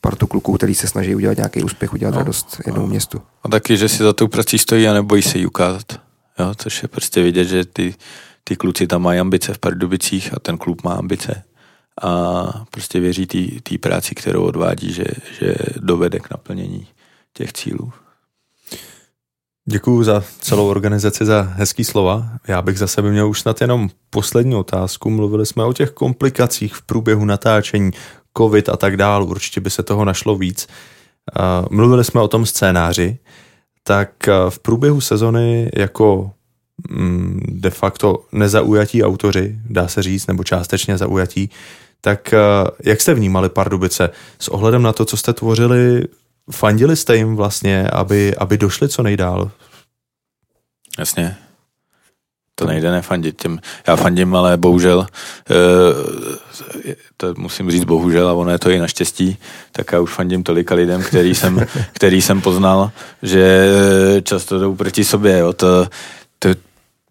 partu kluků, který se snaží udělat nějaký úspěch, udělat no, radost jednomu no. městu. A taky, že si za tou prací stojí a nebojí se ji ukázat. Jo, což je prostě vidět, že ty, ty kluci tam mají ambice v Pardubicích a ten klub má ambice. A prostě věří té práci, kterou odvádí, že, že dovede k naplnění těch cílů. Děkuji za celou organizaci, za hezký slova. Já bych za sebe měl už snad jenom poslední otázku. Mluvili jsme o těch komplikacích v průběhu natáčení, covid a tak dále. Určitě by se toho našlo víc. Mluvili jsme o tom scénáři. Tak v průběhu sezony jako mm, de facto nezaujatí autoři, dá se říct, nebo částečně zaujatí, tak jak jste vnímali Pardubice s ohledem na to, co jste tvořili fandili jste jim vlastně, aby, aby došli co nejdál? Jasně. To nejde nefandit těm. Já fandím, ale bohužel, e, to musím říct bohužel, a ono je to i naštěstí, tak já už fandím tolika lidem, který jsem, který jsem poznal, že často jdou proti sobě. Jo. To, to,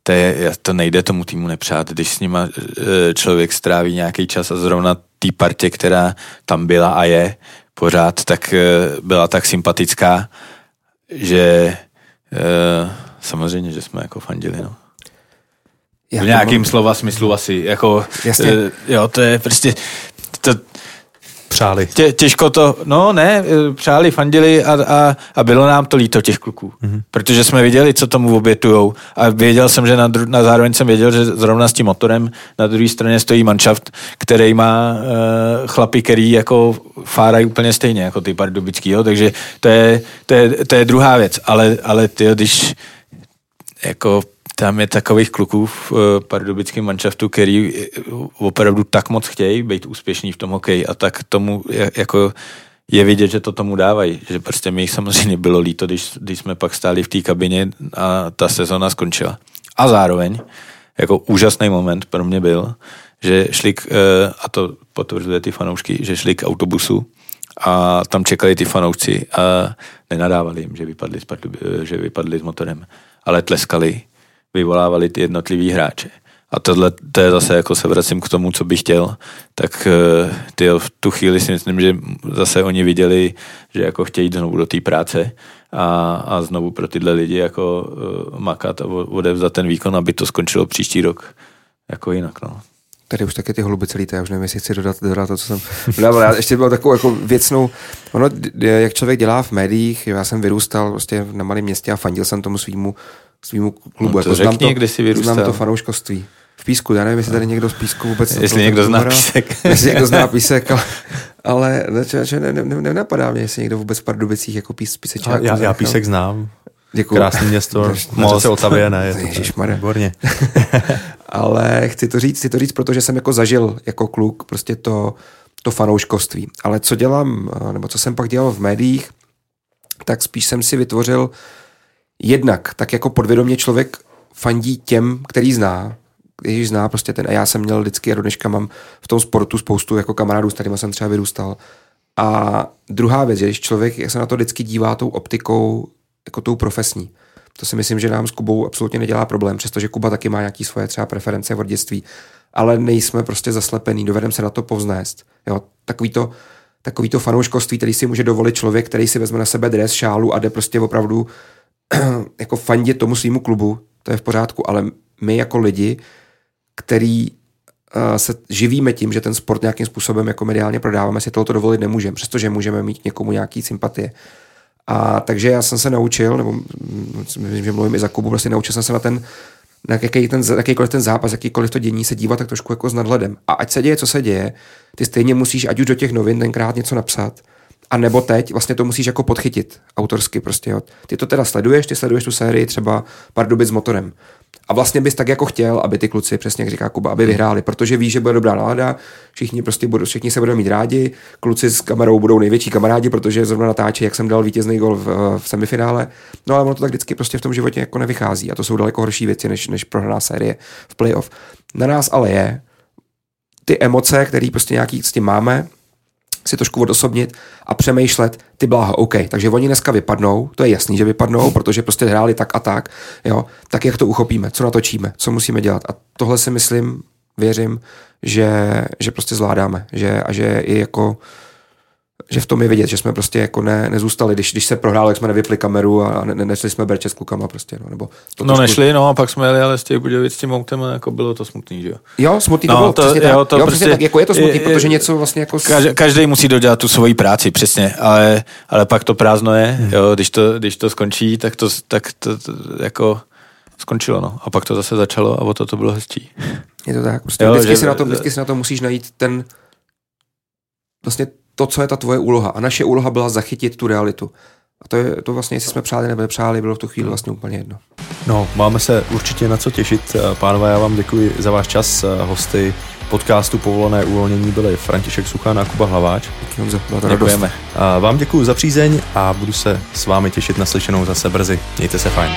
to, je, to nejde tomu týmu nepřát, když s nima e, člověk stráví nějaký čas a zrovna té partě, která tam byla a je, pořád, tak eh, byla tak sympatická, že eh, samozřejmě, že jsme jako fandili, no. Já v nějakým slova smyslu asi, jako, Jasně. Eh, jo, to je prostě, to, přáli. Tě, těžko to, no ne, eh, přáli, fandili a, a, a bylo nám to líto těch kluků. Mm-hmm. Protože jsme viděli, co tomu obětujou a věděl jsem, že na, dru, na zároveň jsem věděl, že zrovna s tím motorem na druhé straně stojí manšaft, který má uh, chlapy, který jako fárají úplně stejně jako ty pardubický, jo? takže to je, to, je, to je druhá věc, ale, ale ty, když jako tam je takových kluků v eh, pardubickém manšaftu, který eh, opravdu tak moc chtějí být úspěšní v tom hokeji a tak tomu jako je vidět, že to tomu dávají, že prostě mi samozřejmě bylo líto, když, když jsme pak stáli v té kabině a ta sezona skončila. A zároveň, jako úžasný moment pro mě byl, že šli, k, eh, a to potvrzuje ty fanoušky, že šli k autobusu a tam čekali ty fanoušci a nenadávali jim, že vypadli, s, že vypadli s motorem, ale tleskali vyvolávali ty jednotlivý hráče. A tohle, to je zase, jako se vracím k tomu, co bych chtěl, tak eh, ty v tu chvíli si myslím, že zase oni viděli, že jako chtějí jít znovu do té práce a, a znovu pro tyhle lidi jako uh, makat a odevzat ten výkon, aby to skončilo příští rok jako jinak. No. Tady už taky ty holuby celý, to já už nevím, jestli chci dodat, dodat to, co jsem dával. Já ještě byl takovou jako věcnou, ono, jak člověk dělá v médiích, já jsem vyrůstal prostě na malém městě a fandil jsem tomu svýmu svýmu klubu. No to jako řekni, znám to, kdy jsi vyrůstal. Znám to fanouškovství. V Písku, já nevím, jestli tady někdo z Písku vůbec... Jestli někdo zná Písek. jestli někdo zná Písek, ale, ale ne, ne, ne, nenapadá mě, jestli někdo vůbec v Pardubicích jako pís, písečák. Já, já Písek znám. Děkuji. Krásné město, moc se Otavě, ne, je to Ježišmarja. výborně. ale chci to říct, chci to říct, protože jsem jako zažil jako kluk prostě to, to fanouškovství. Ale co dělám, nebo co jsem pak dělal v médiích, tak spíš jsem si vytvořil jednak tak jako podvědomě člověk fandí těm, který zná, když zná prostě ten, a já jsem měl vždycky, a do dneška mám v tom sportu spoustu jako kamarádů, s kterými jsem třeba vyrůstal. A druhá věc, že když člověk se na to vždycky dívá tou optikou, jako tou profesní, to si myslím, že nám s Kubou absolutně nedělá problém, přestože Kuba taky má nějaký svoje třeba preference v dětství, ale nejsme prostě zaslepení, dovedeme se na to povznést. Jo, takový to, takový to fanouškovství, který si může dovolit člověk, který si vezme na sebe dres, šálu a jde prostě opravdu jako fandit tomu svýmu klubu, to je v pořádku, ale my jako lidi, který uh, se živíme tím, že ten sport nějakým způsobem jako mediálně prodáváme, si tohoto dovolit nemůžeme, přestože můžeme mít někomu nějaký sympatie. A takže já jsem se naučil, nebo myslím, že mluvím i za Kubu, prostě naučil jsem se na ten, na jaký ten, jakýkoliv ten zápas, jakýkoliv to dění se dívat tak trošku jako s nadhledem. A ať se děje, co se děje, ty stejně musíš, ať už do těch novin tenkrát něco napsat, a nebo teď vlastně to musíš jako podchytit autorsky prostě. Jo. Ty to teda sleduješ, ty sleduješ tu sérii třeba Pardubic s motorem. A vlastně bys tak jako chtěl, aby ty kluci, přesně jak říká Kuba, aby vyhráli, protože víš, že bude dobrá nálada, všichni prostě budou, všichni se budou mít rádi, kluci s kamerou budou největší kamarádi, protože zrovna natáčí, jak jsem dal vítězný gol v, v, semifinále. No ale ono to tak vždycky prostě v tom životě jako nevychází a to jsou daleko horší věci, než, než prohraná série v playoff. Na nás ale je ty emoce, které prostě nějaký s tím máme, si trošku odosobnit a přemýšlet, ty bláho, OK, takže oni dneska vypadnou, to je jasný, že vypadnou, protože prostě hráli tak a tak, jo, tak jak to uchopíme, co natočíme, co musíme dělat. A tohle si myslím, věřím, že, že prostě zvládáme, že, a že i jako že v tom je vidět, že jsme prostě jako ne, nezůstali, když, když se prohrálo, jak jsme nevypli kameru a ne, nešli jsme berče s klukama prostě, no, nebo to No nešli, no a pak jsme jeli ale z těch Budějovic s tím autem a jako bylo to smutný, že jo? Jo, smutný no, to bylo, to, přesně jo, to jo, prostě, tak, jako je to smutný, je, protože něco vlastně jako... Každý, každý musí dodělat tu svoji práci, přesně, ale, ale pak to prázdno je, hmm. jo, když to, když to skončí, tak to, tak to, to jako skončilo, no. A pak to zase začalo a o to to bylo hezčí. Je to tak, prostě jo, vždycky, že, si na to, vždycky si na to musíš najít ten vlastně to, co je ta tvoje úloha. A naše úloha byla zachytit tu realitu. A to je to vlastně, jestli jsme přáli nebo nepřáli, bylo v tu chvíli vlastně úplně jedno. No, máme se určitě na co těšit. Pánové, já vám děkuji za váš čas. Hosty podcastu Povolené uvolnění byli František Suchán a Kuba Hlaváč. Děkujeme. Děkujeme. A vám děkuji za přízeň a budu se s vámi těšit na slyšenou zase brzy. Mějte se fajn.